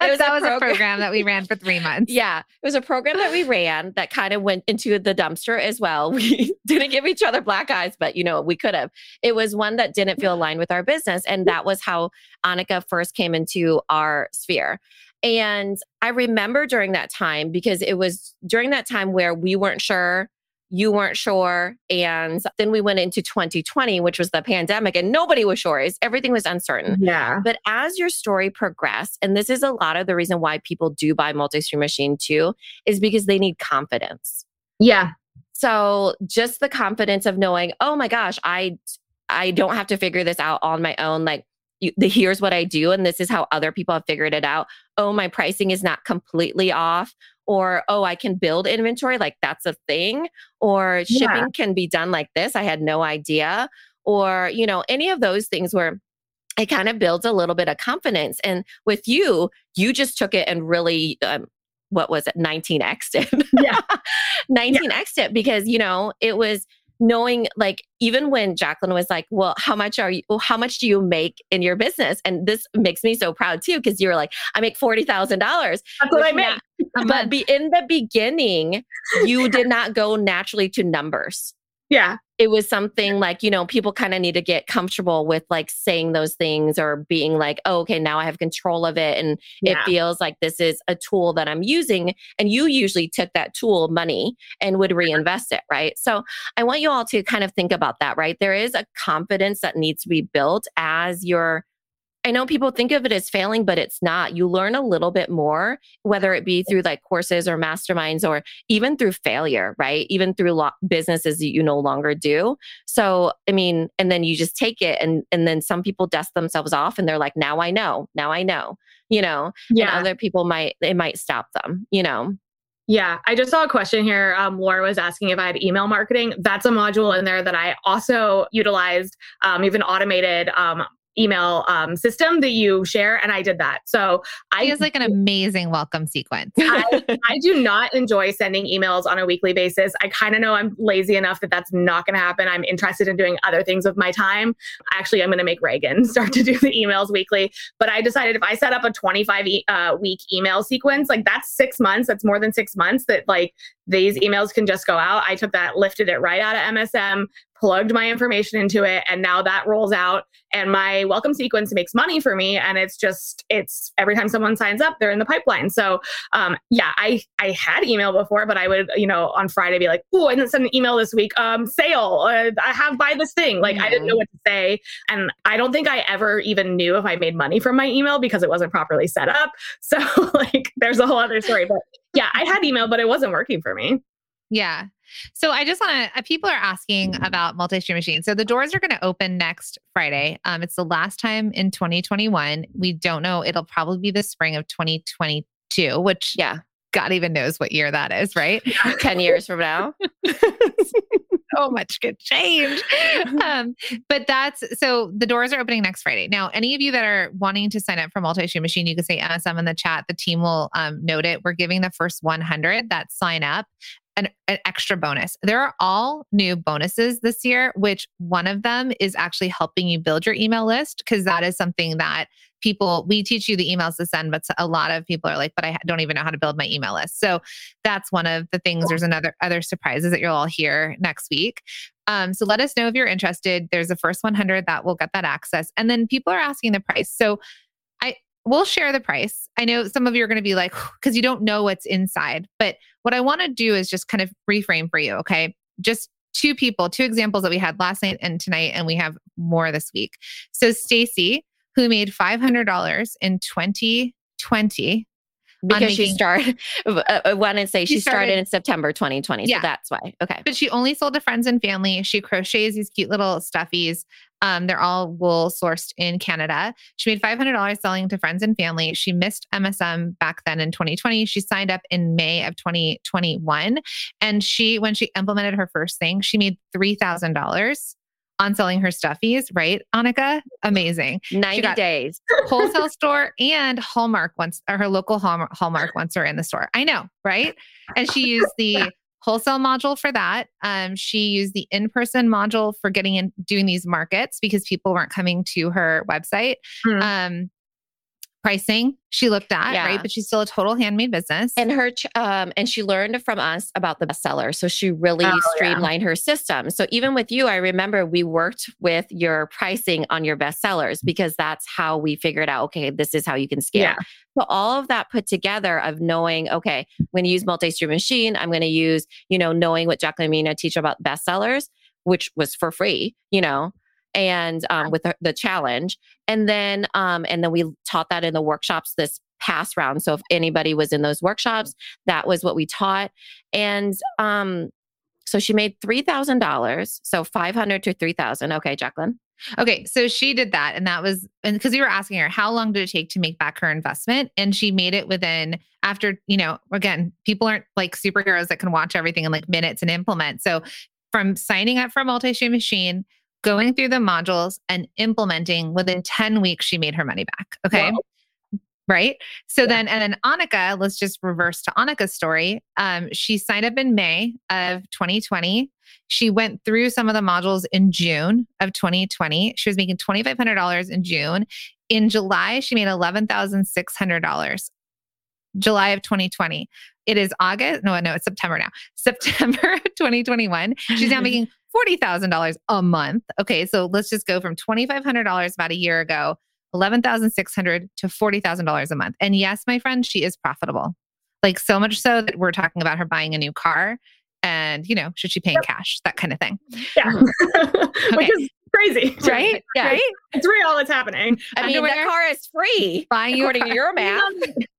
It was that a was a program- program that we ran for three months. Yeah, it was a program that we ran that kind of went into the dumpster as well. We didn't give each other black eyes, but you know, we could have. It was one that didn't feel aligned with our business. And that was how Annika first came into our sphere. And I remember during that time because it was during that time where we weren't sure, you weren't sure. And then we went into 2020, which was the pandemic, and nobody was sure. Everything was uncertain. Yeah. But as your story progressed, and this is a lot of the reason why people do buy multi-stream machine too, is because they need confidence. Yeah. So just the confidence of knowing, oh my gosh, I I don't have to figure this out on my own. Like you, the, here's what I do, and this is how other people have figured it out. Oh, my pricing is not completely off. Or, oh, I can build inventory. Like that's a thing. Or Yeah. shipping can be done like this. I had no idea. Or, you know, any of those things where it kind of builds a little bit of confidence. And with you, you just took it and really, um, what was it, 19x it? Yeah. 19x it because, you know, it was knowing like even when Jacqueline was like, well, how much are you, well, how much do you make in your business? And this makes me so proud too, because you were like, I make $40,000. That's what I make. But be, in the beginning, you did not go naturally to numbers Yeah. It was something like you know people kind of need to get comfortable with like saying those things or being like oh, okay now i have control of it and it feels like this is a tool that i'm using and you usually took that tool money and would reinvest it right? So i want you all to kind of think about that right? There is a confidence that needs to be built as you're I know people think of it as failing, but it's not. You learn a little bit more, whether it be through like courses or masterminds or even through failure, right? Even through lo- businesses that you no longer do. So, I mean, and then you just take it and and then some people dust themselves off and they're like, now I know, now I know, you know, and Yeah. other people might, it might stop them, you know? Yeah, I just saw a question here. Um, Laura was asking if I had email marketing. That's a module in there that I also utilized, um, even automated um, email um, system that you share, and I did that. So I has like an amazing welcome sequence. I, I do not enjoy sending emails on a weekly basis. I kind of know I'm lazy enough that that's not going to happen. I'm interested in doing other things with my time. Actually, I'm going to make Reagan start to do the emails weekly. But I decided if I set up a 25 e- uh, week email sequence, like that's six months, that's more than six months that like these emails can just go out. I took that, lifted it right out of MSM, plugged my information into it, and now that rolls out. And my welcome sequence makes money for me. And it's just, it's every time someone signs up, they're in the pipeline. So um, yeah, I I had email before, but I would you know on Friday be like, oh, I didn't send an email this week. Um, sale. Uh, I have buy this thing. Like I didn't know what to say, and I don't think I ever even knew if I made money from my email because it wasn't properly set up. So like, there's a whole other story. But yeah, I had email, but it wasn't working for me. Yeah. So I just want to, uh, people are asking about multi stream machines. So the doors are going to open next Friday. Um, it's the last time in 2021. We don't know. It'll probably be the spring of 2022, which yeah. God even knows what year that is, right? 10 years from now. so much could change. Um, but that's so the doors are opening next Friday. Now, any of you that are wanting to sign up for multi stream machine, you can say MSM in the chat. The team will um, note it. We're giving the first 100 that sign up an, an, extra bonus. There are all new bonuses this year, which one of them is actually helping you build your email list because that is something that people we teach you the emails to send, but a lot of people are like, but I don't even know how to build my email list. So that's one of the things. There's another other surprises that you'll all hear next week. Um, so let us know if you're interested. There's a first 100 that will get that access, and then people are asking the price. So we'll share the price. I know some of you are going to be like, because you don't know what's inside. But what I want to do is just kind of reframe for you. Okay. Just two people, two examples that we had last night and tonight, and we have more this week. So Stacy, who made $500 in 2020 because making, she started I want to say she, she started, started, in September 2020 yeah. so that's why okay but she only sold to friends and family she crochets these cute little stuffies um, they're all wool sourced in Canada. She made $500 selling to friends and family. She missed MSM back then in 2020. She signed up in May of 2021. And she, when she implemented her first thing, she made $3,000 on selling her stuffies, right, Annika? Amazing. 90 days. wholesale store and Hallmark once, or her local Hallmark once are in the store. I know, right? And she used the wholesale module for that. Um, she used the in person module for getting in, doing these markets because people weren't coming to her website. Mm. Um, pricing she looked at, yeah. right? But she's still a total handmade business. And her um and she learned from us about the bestseller. So she really oh, streamlined yeah. her system. So even with you, I remember we worked with your pricing on your bestsellers because that's how we figured out, okay, this is how you can scale. Yeah. So all of that put together of knowing, okay, I'm going to use multi-stream machine. I'm going to use, you know, knowing what Jacqueline Minna teach about bestsellers, which was for free, you know, and um, with the, the, challenge. And then um, and then we taught that in the workshops this past round. So if anybody was in those workshops that was what we taught. And um, so she made $3000 so 500 to 3000 okay jacqueline? Okay, so she did that, and that was and because we were asking her how long did it take to make back her investment, and she made it within after you know again people aren't like superheroes that can watch everything in like minutes and implement. So from signing up for a multi-stream machine going through the modules and implementing within 10 weeks, she made her money back. Okay. Wow. Right. So yeah. then, and then Annika, let's just reverse to Annika's story. Um, she signed up in May of 2020. She went through some of the modules in June of 2020. She was making $2,500 in June. In July, she made $11,600. July of 2020. It is August. No, no, it's September now. September 2021. She's now making $40,000 a month. Okay, so let's just go from $2,500 about a year ago, 11,600 to $40,000 a month. And yes, my friend, she is profitable. Like so much so that we're talking about her buying a new car and, you know, should she pay in cash, that kind of thing. Yeah. Mm-hmm. Which is crazy. Right? Yeah. Right? It's real. It's happening. I mean, the car is free. Buying according to your math.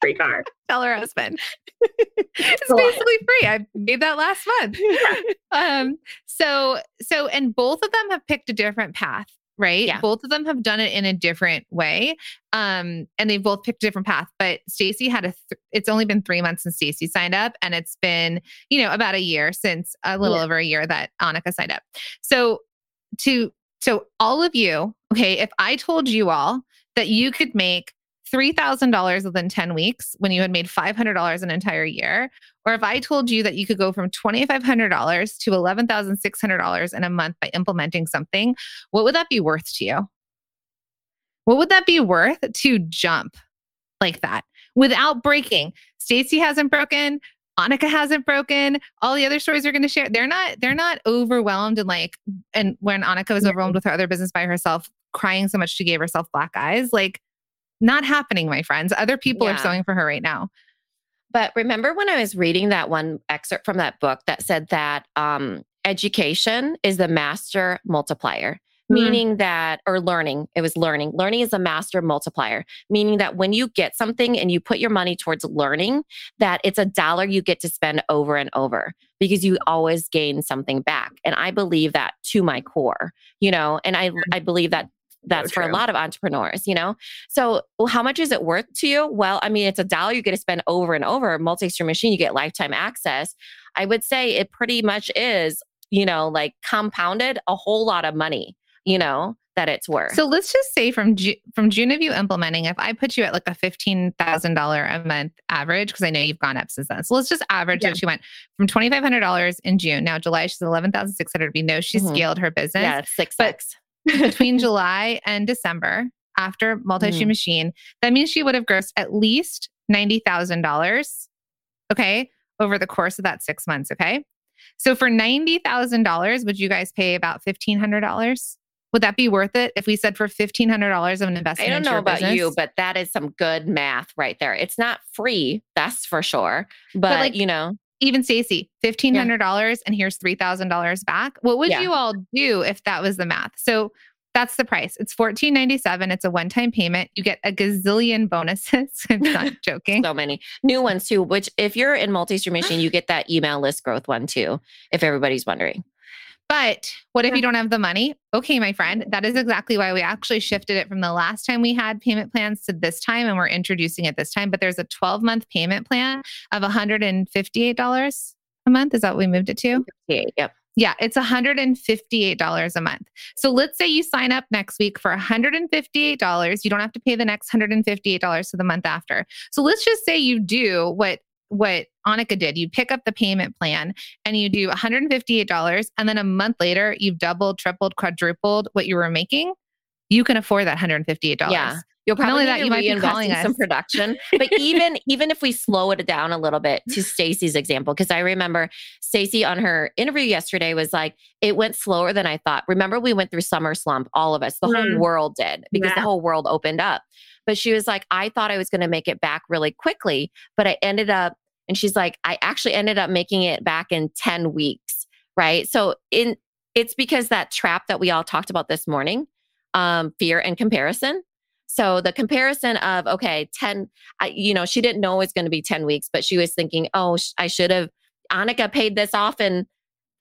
free car. Tell her husband. it's basically free. I made that last month. um, so so and both of them have picked a different path, right? Yeah. Both of them have done it in a different way. Um, and they've both picked a different path. But Stacy had a th- it's only been three months since Stacy signed up, and it's been, you know, about a year since a little yeah. over a year that Annika signed up. So to so all of you, okay, if I told you all that you could make $3,000 within 10 weeks when you had made $500 an entire year, or if I told you that you could go from $2,500 to $11,600 in a month by implementing something, what would that be worth to you? What would that be worth to jump like that without breaking? Stacy hasn't broken. Annika hasn't broken. All the other stories we're going to share, they're not, they're not overwhelmed and like, and when Annika was overwhelmed with her other business by herself, crying so much she gave herself black eyes, like not happening, my friends. Other people yeah. are sewing for her right now. But remember when I was reading that one excerpt from that book that said that um, education is the master multiplier, mm-hmm. meaning that, or learning, it was learning. Learning is a master multiplier, meaning that when you get something and you put your money towards learning, that it's a dollar you get to spend over and over because you always gain something back. And I believe that to my core, you know, and I, I believe that that's for a lot of entrepreneurs, you know? So, well, how much is it worth to you? Well, I mean, it's a dollar you get to spend over and over. Multi stream machine, you get lifetime access. I would say it pretty much is you know, like compounded a whole lot of money, you know, that it's worth. So let's just say from Ju- from June of you implementing, if I put you at like a fifteen thousand dollar a month average, because I know you've gone up since then. So let's just average Yeah. she went from twenty five hundred dollars in June. Now July she's eleven thousand six hundred. We know she Mhm. scaled her business yeah, six but- X. between July and December after multi shoe Mhm. machine. That means she would have grossed at least ninety thousand dollars. Okay, over the course of that six months. Okay, so for ninety thousand dollars, would you guys pay about fifteen hundred dollars? Would that be worth it if we said for fifteen hundred dollars of an investment? I don't know about you, but that is some good math right there. It's not free, that's for sure. But, like, you know, even Stacy, fifteen hundred dollars, and here's three thousand dollars back. What would Yeah. you all do if that was the math? So that's the price. It's fourteen ninety seven. It's a one time payment. You get a gazillion bonuses. I'm not joking. so many new ones too, which if you're in multi-stream machine, you get that email list growth one too, if everybody's wondering. But what if you don't have the money? Okay, my friend, that is exactly why we actually shifted it from the last time we had payment plans to this time, and we're introducing it this time. But there's a 12 month payment plan of $158 a month. Is that what we moved it to? Yep. Yeah, it's $158 a month. So let's say you sign up next week for $158. You don't have to pay the next $158 to the month after. So let's just say you do what what Annika did. You pick up the payment plan and you do $158 and then a month later you've doubled, tripled, quadrupled what you were making. You can afford that $158. Yeah. You'll probably that, you might be calling in some production. But even even if we slow it down a little bit to Stacy's example, because I remember Stacy on her interview yesterday was like, it went slower than I thought. Remember, we went through summer slump, all of us, the whole Mm. world did, because the whole world opened up. But she was like, I thought I was going to make it back really quickly, but I ended up, and she's like, I actually ended up making it back in 10 weeks. Right. So in it's because that trap that we all talked about this morning, um, fear and comparison. So the comparison of okay, ten, I, you know, she didn't know it was going to be ten weeks, but she was thinking, oh, sh- I should have. Annika paid this off in,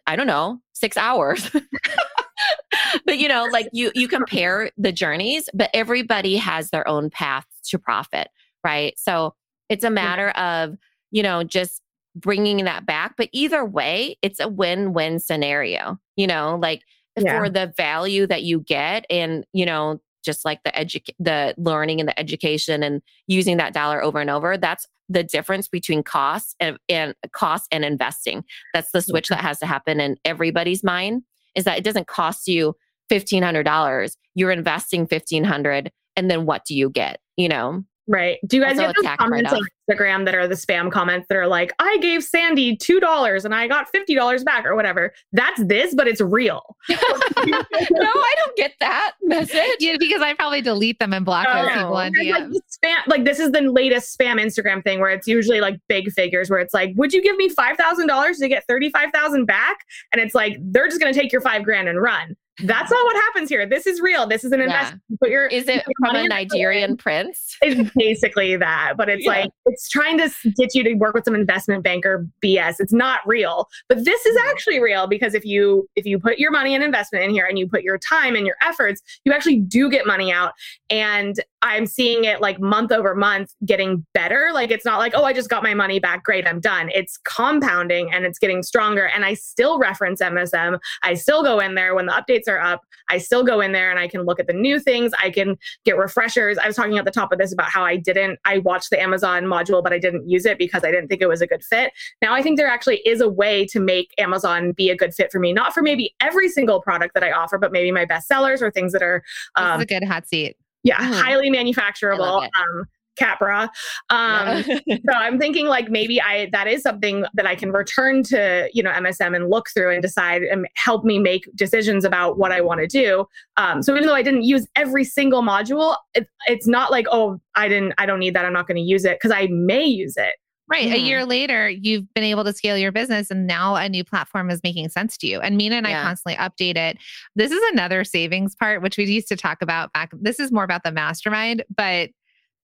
I don't know, six hours. but you know, like you you compare the journeys, but everybody has their own path to profit, right? So it's a matter of you know just bringing that back. But either way, it's a win-win scenario. You know, like Yeah. for the value that you get, and you know just like the edu- the learning and the education and using that dollar over and over that's the difference between cost and, and cost and investing that's the switch that has to happen in everybody's mind is that it doesn't cost you $1500 you're investing 1500 and then what do you get you know Right. Do you guys get those comments on Instagram that are the spam comments that are like, I gave Sandy $2 and I got $50 back or whatever? That's this, but it's real. no i don't get that message Yeah, because I probably delete them and block those Oh. people on There's like spam, like this is the latest spam Instagram thing where it's usually like big figures where it's like, would you give me five thousand dollars to get thirty five thousand back? And it's like they're just gonna take your five grand and run. That's not what happens here. This is real. This is an Yeah. investment. You Put your is it from a it. nigerian prince It's basically that, but it's Yeah. like it's trying to get you to work with some investment banker BS. It's not real, but this is Mhm. actually real because if you if you put your money and investment in here and you put your time and your efforts, you actually do get money out. And I'm seeing it like month over month getting better. Like it's not like oh I just got my money back, great, I'm done. It's compounding and it's getting stronger. And I still reference MSM. I still go in there when the updates are up. I still go in there and I can look at the new things. I can get refreshers. I was talking at the top of this about how I didn't, I watched the Amazon module, but I didn't use it because I didn't think it was a good fit. Now I think there actually is a way to make Amazon be a good fit for me, not for maybe every single product that I offer, but maybe my best sellers or things that are, This um, is a good hot seat. Yeah, Mhm. highly manufacturable. Um, Capra. Um, so I'm thinking like maybe I that is something that I can return to you know MSM and look through and decide and help me make decisions about what I want to do. Um, so even though I didn't use every single module, it, it's not like oh I didn't I don't need that I'm not going to use it because I may use it. Right. A Mhm. year later, you've been able to scale your business, and now a new platform is making sense to you. And Minna and Yeah. I constantly update it. This is another savings part, which we used to talk about back. This is more about the mastermind, but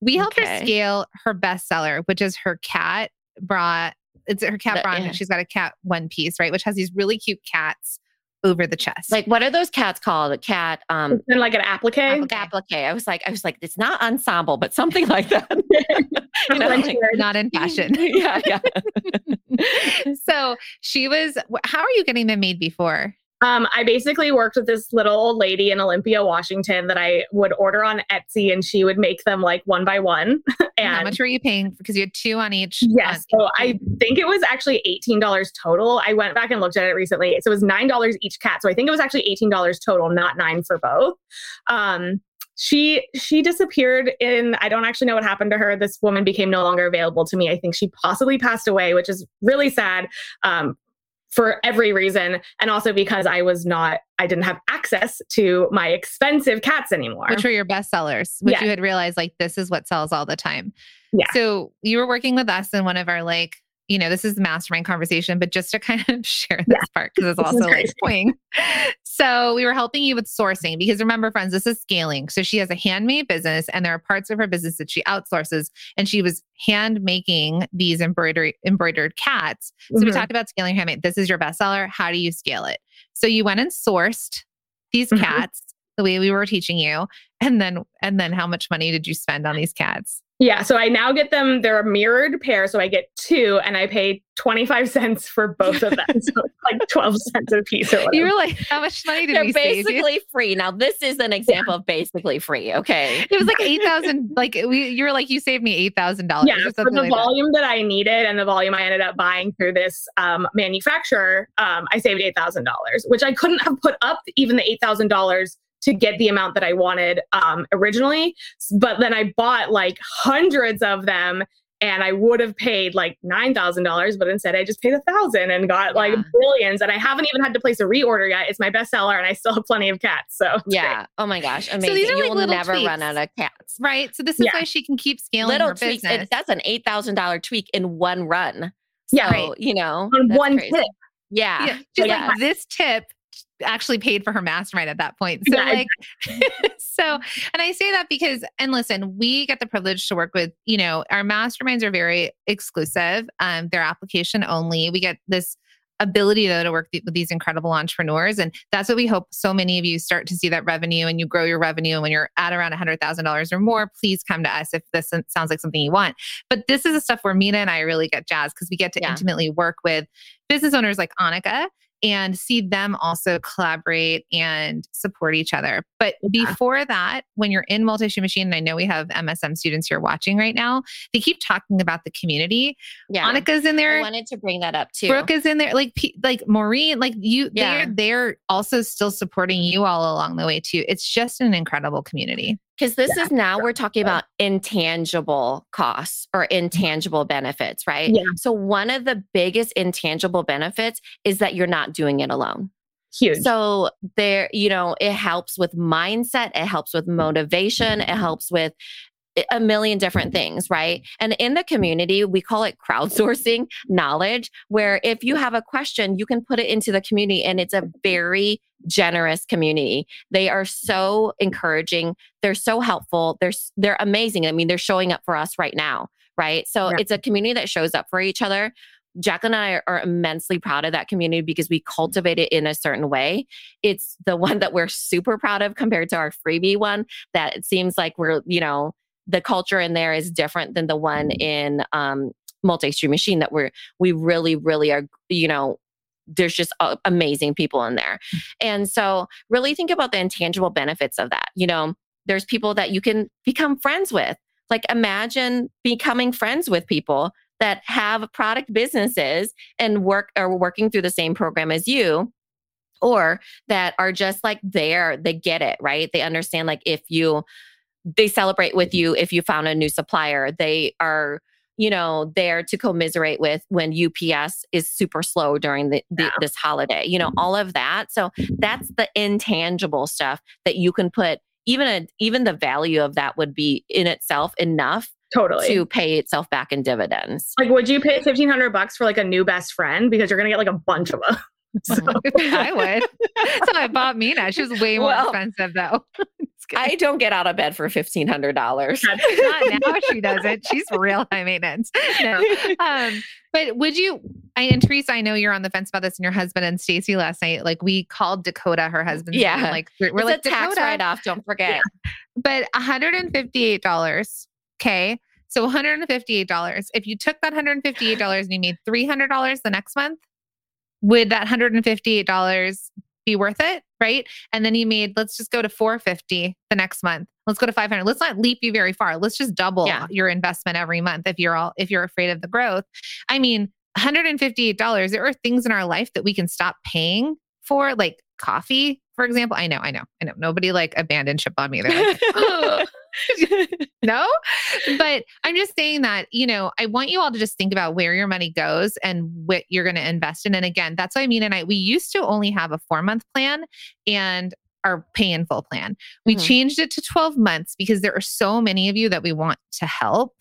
we helped her scale her bestseller, which is her cat bra. It's her cat bra. yeah. and She's got a cat one piece, right? Which has these really cute cats over the chest. Like, what are those cats called? A cat, um, And like an applique. Applique. applique. I was like, I was like, it's not ensemble, but something like that. you know, like- not in fashion. yeah, yeah. so she was. How are you getting them made before? Um, I basically worked with this little old lady in Olympia, Washington, that I would order on Etsy, and she would make them like one by one. And how much were you paying? Because you had two on each. yes, on so I think it was actually eighteen dollars total. I went back and looked at it recently, so it was nine dollars each cat. So I think it was actually eighteen dollars total, not nine for both. Um, she she disappeared in i don't actually know what happened to her this woman became no longer available to me i think she possibly passed away which is really sad um, for every reason and also because i was not i didn't have access to my expensive cats anymore which were your best sellers, which you had realized like this is what sells all the time. Yeah. So you were working with us in one of our like, you know, this is the mastermind conversation, but just to kind of share this part because it's This also like swing. So we were helping you with sourcing because remember, friends, this is scaling. So she has a handmade business and there are parts of her business that she outsources and she was hand making these embroidery embroidered cats. So we Mhm. talked about scaling handmade. This is your bestseller. How do you scale it? So you went and sourced these Mhm. cats the way we were teaching you. And then and then how much money did you spend on these cats? Yeah so i now get them they're a mirrored pair so i get two and i pay 25 cents for both of them so it's like 12 cents a piece or whatever You were like, how much money did They're we save? you? basically free. Now, this is an example of basically free. Okay. It was like eight thousand. Like we, you were like, you saved me eight thousand dollars. yeah, for the volume that. I needed and the volume I ended up buying through this um, manufacturer, um, I saved eight thousand dollars, which I couldn't have put up even the eight thousand dollars to get the amount that I wanted um, originally. But then I bought like hundreds of them. And I would have paid like nine thousand dollars, but instead I just paid a thousand and got like Yeah. billions. And I haven't even had to place a reorder yet. It's my bestseller, and I still have plenty of cats. So it's great. Yeah. Oh my gosh. Amazing. these are you like will little never run out of cats. Right. So this is Yeah. why she can keep scaling Little her tweaks. business. It, that's an eight thousand dollar tweak in one run. Yeah. Right. You know, on one crazy. tip. Yeah. yeah. She's yeah. like, this tip actually paid for her mastermind at that point. So Yeah, like, so, and I say that because, and listen, we get the privilege to work with, you know, our masterminds are very exclusive. Um, they're application only. We get this ability though to work th- with these incredible entrepreneurs and that's what we hope so many of you start to see that revenue and you grow your revenue and when you're at around $100000 or more please come to us if this sounds like something you want but this is the stuff where Minna and i really get jazzed because we get to Yeah. intimately work with business owners like annika and see them also collaborate and support each other. But before that, when you're in multi-stream machine, and I know we have MSM students here watching right now, they keep talking about the community. Yeah. Annika's in there. I wanted to bring that up too. Brooke is in there, like like Maureen, like you. Yeah. They're they're also still supporting you all along the way too. It's just an incredible community. Because this is now we're talking about intangible costs or mm-hmm. intangible benefits, right? Yeah. So, one of the biggest intangible benefits is that you're not doing it alone. Huge. So, there, you know, it helps with mindset, it helps with mm-hmm. motivation, it helps with a million different things, right? And in the community, we call it crowdsourcing knowledge, where if you have a question, you can put it into the community and it's a very generous community. They are so encouraging. They're so helpful. They're they're amazing. I mean, they're showing up for us right now, right? So Yeah. it's a community that shows up for each other. Jacqueline and I are, are immensely proud of that community because we cultivate it in a certain way. It's the one that we're super proud of compared to our freebie one that it seems like we're, you know, the culture in there is different than the one in um multi-stream machine that we're we really really are you know there's just uh, amazing people in there. And so really think about the intangible benefits of that you know? There's people that you can become friends with. Like imagine becoming friends with people that have product businesses and work are working through the same program as you or that are just like there they get it right? They understand like if you they celebrate with mm-hmm. you if you found a new supplier they are you know there to commiserate with when ups is super slow during the, the this holiday you know all of that so that's the intangible stuff that you can put even a even the value of that would be in itself enough totally. to pay itself back in dividends Like, would you pay fifteen hundred bucks for like a new best friend because you're gonna get like a bunch of them? So, I would. So I bought Minna. She was way more Well, expensive though. I don't get out of bed for $1500 Not now she doesn't. She's real high maintenance. No. Um, but would you I and Teresa, I know you're on the fence about this, and your husband and Stacy last night, like we called Dakota, her husband. Yeah. like we're, it's like a tax write off. Don't forget. but $158. Okay. So $158. If you took that $158 and you made $300 the next month, would that $158 be worth it? Right. And then you made, let's just go to 450 the next month. Let's go to 500. Let's not leap you very far. Let's just double Yeah. your investment every month if you're all, if you're afraid of the growth. I mean, $158, there are things in our life that we can stop paying for, like coffee, for example. I know, I know, I know. Nobody like abandoned ship on me. They're like, no but i'm just saying that you know i want you all to just think about where your money goes and what you're going to invest in and again that's what i mean and i we used to only have a four month plan and our pay in full plan we Mhm. changed it to 12 months because there are so many of you that we want to help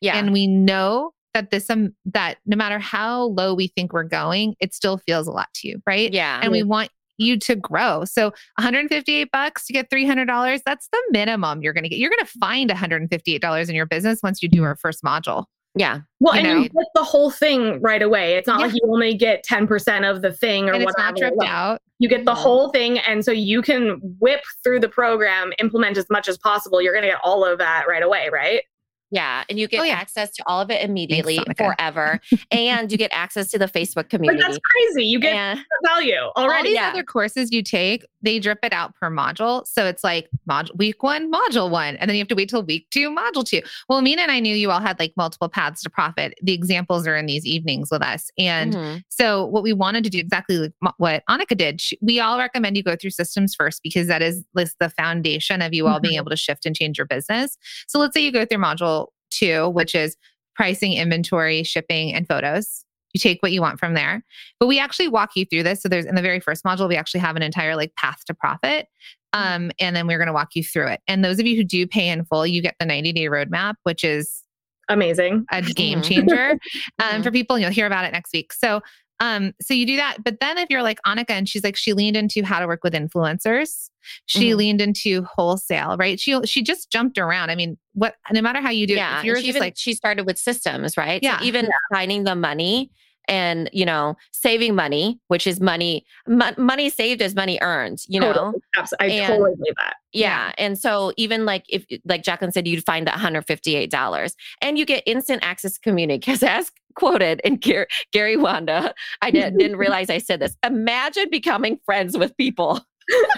yeah. and we know that this um that no matter how low we think we're going it still feels a lot to you right yeah. and we want you to grow. So 158 bucks to get $300, that's the minimum you're going to get. You're going to find $158 in your business once you do our first module. yeah. Well, You and know? you get the whole thing right away. It's not Yeah. like you only get 10% of the thing or and it's not dripped Like, out. You get the whole thing. And so you can whip through the program, implement as much as possible. You're going to get all of that right away, right? Yeah. And you get Oh, yeah. access to all of it immediately Sonica. forever. and you get access to the Facebook Like community. that's crazy. You get and value All already. these yeah. other courses you take, they drip it out per module. So it's like mod- week one, module one, and then you have to wait till week two, module two. Well, Minna and I knew you all had like multiple paths to profit. The examples are in these evenings with us. And Mhm. So what we wanted to do exactly like what Annika did. We all recommend you go through systems first because that is this the foundation of you all being able to shift and change your business. So let's say you go through module two, which is pricing, inventory, shipping, and photos. You take what you want from there. But we actually walk you through this. So there's in the very first module, we actually have an entire like path to profit. Um, and then we're going to walk you through it. And those of you who do pay in full, you get the 90 day roadmap, which is Amazing. a game Mhm. changer um, for people. and You'll hear about it next week. So, um, so you do that. But then if you're like Annika and she's like, she leaned into how to work with influencers. She Mhm. leaned into wholesale, right? She she just jumped around. I mean, what no matter how you do yeah. it, if you're she just even, like she started with systems, right? Yeah. So even finding the money and, you know, saving money, which is money, mo- money saved is money earned, you know? Totally. Abs- I And- totally believe that. Yeah. And so even like if like Jacqueline said, you'd find that $158 and you get instant access to community because as quoted in Gary, Gary Wanda, I did, didn't realize I said this. Imagine becoming friends with people.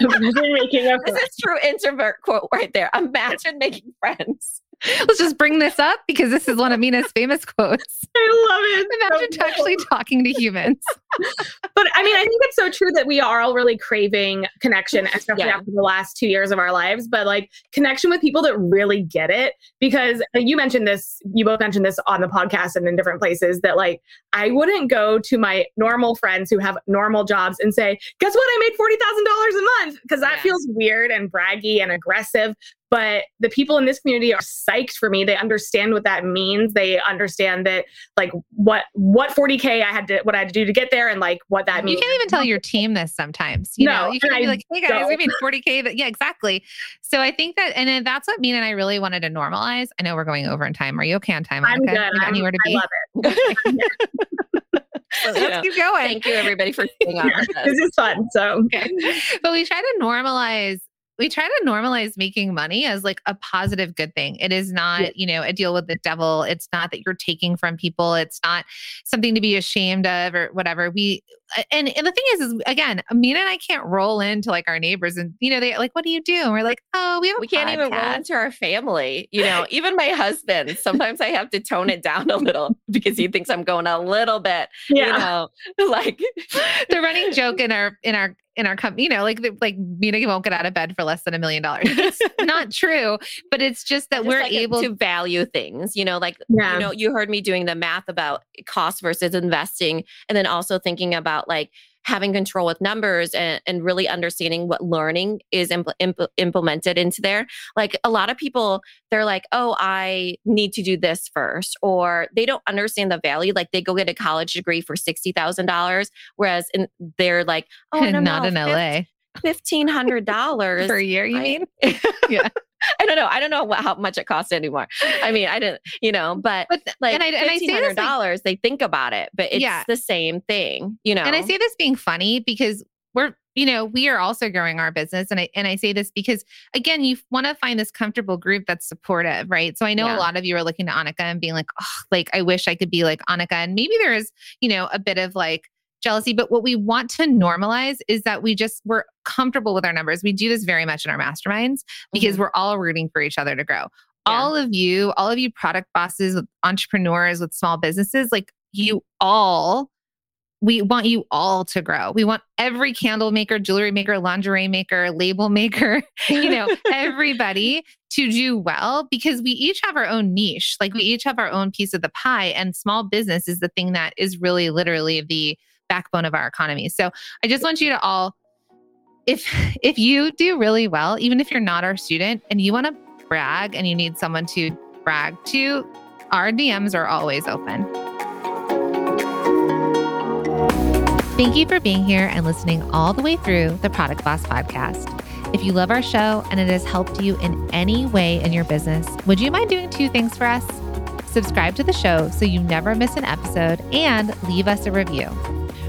Imagine making a This is true introvert quote right there. Imagine making friends. let's just bring this up because this is one of Minna's famous quotes. I love it. Imagine So actually talking to humans. But I mean, I think it's so true that we are all really craving connection, especially Yeah. after the last two years of our lives. But like connection with people that really get it, because you mentioned this, you both mentioned this on the podcast and in different places that like I wouldn't go to my normal friends who have normal jobs and say, "Guess what? I made forty thousand dollars a month," because that Yeah. feels weird and braggy and aggressive. But the people in this community are psyched for me. They understand what that means. They understand that like what what 40k I had to what I had to do to get there and like what that means You can't even tell your team this sometimes. You No, know, you can't be like, hey guys, we don't. made 40K. That, yeah, exactly. So I think that, and then that's what Minna and I really wanted to normalize. I know we're going over in time. Are you okay on time? I'm Monica? good. You got anywhere to I be? love it. Let's Yeah. keep going. Thank you everybody for staying on with. This is fun. So Okay. But we try to normalize we try to normalize making money as like a positive good thing. It is not, Yeah. you know, a deal with the devil. It's not that you're taking from people. It's not something to be ashamed of or whatever. We and and the thing is, is again, Amina and I can't roll into like our neighbors and you know, they like, what do you do? And we're like, oh, we have a we can't even roll into our family. You know, even my husband, sometimes I have to tone it down a little because he thinks I'm going a little bit, yeah. you know, like the running joke in our in our in our company, you know, like like Minna won't get out of bed for less than a million dollars. It's not true, but it's just that just we're like able to value things, you know, like Yeah. you know, you heard me doing the math about cost versus investing, and then also thinking about like having control with numbers and, and really understanding what learning is impl- impl- implemented into there. Like a lot of people, they're like, oh, I need to do this first, or they don't understand the value. Like they go get a college degree for $60,000, whereas in, they're like, oh, no, not no, in LA $1,500 per year, you I- mean? Yeah. I don't know. I don't know what, how much it costs anymore. I mean, I didn't, you know, but, but like and I, and I say this dollars, like, they think about it, but it's yeah. the same thing, you know. And I say this being funny because we're you know we are also growing our business and i and i say this because again you want to find this comfortable group that's supportive right so i know yeah. a lot of you are looking to annika and being like oh like i wish i could be like annika and maybe there is you know a bit of like jealousy. But what we want to normalize is that we just, we're comfortable with our numbers. We do this very much in our masterminds because mm-hmm. we're all rooting for each other to grow. Yeah. All of you, all of you product bosses, entrepreneurs, with small businesses, like you all we want you all to grow. We want every candle maker, jewelry maker, lingerie maker, label maker, you know, everybody to do well because we each have our own niche. Like we each have our own piece of the pie and small business is the thing that is really literally the backbone of our economy. So I just want you to all if if you do really well, even if you're not our student and you want to brag and you need someone to brag to, our DMs are always open. Thank you for being here and listening all the way through the Product Boss podcast. If you love our show and it has helped you in any way in your business, would you mind doing two things for us? Subscribe to the show so you never miss an episode and leave us a review.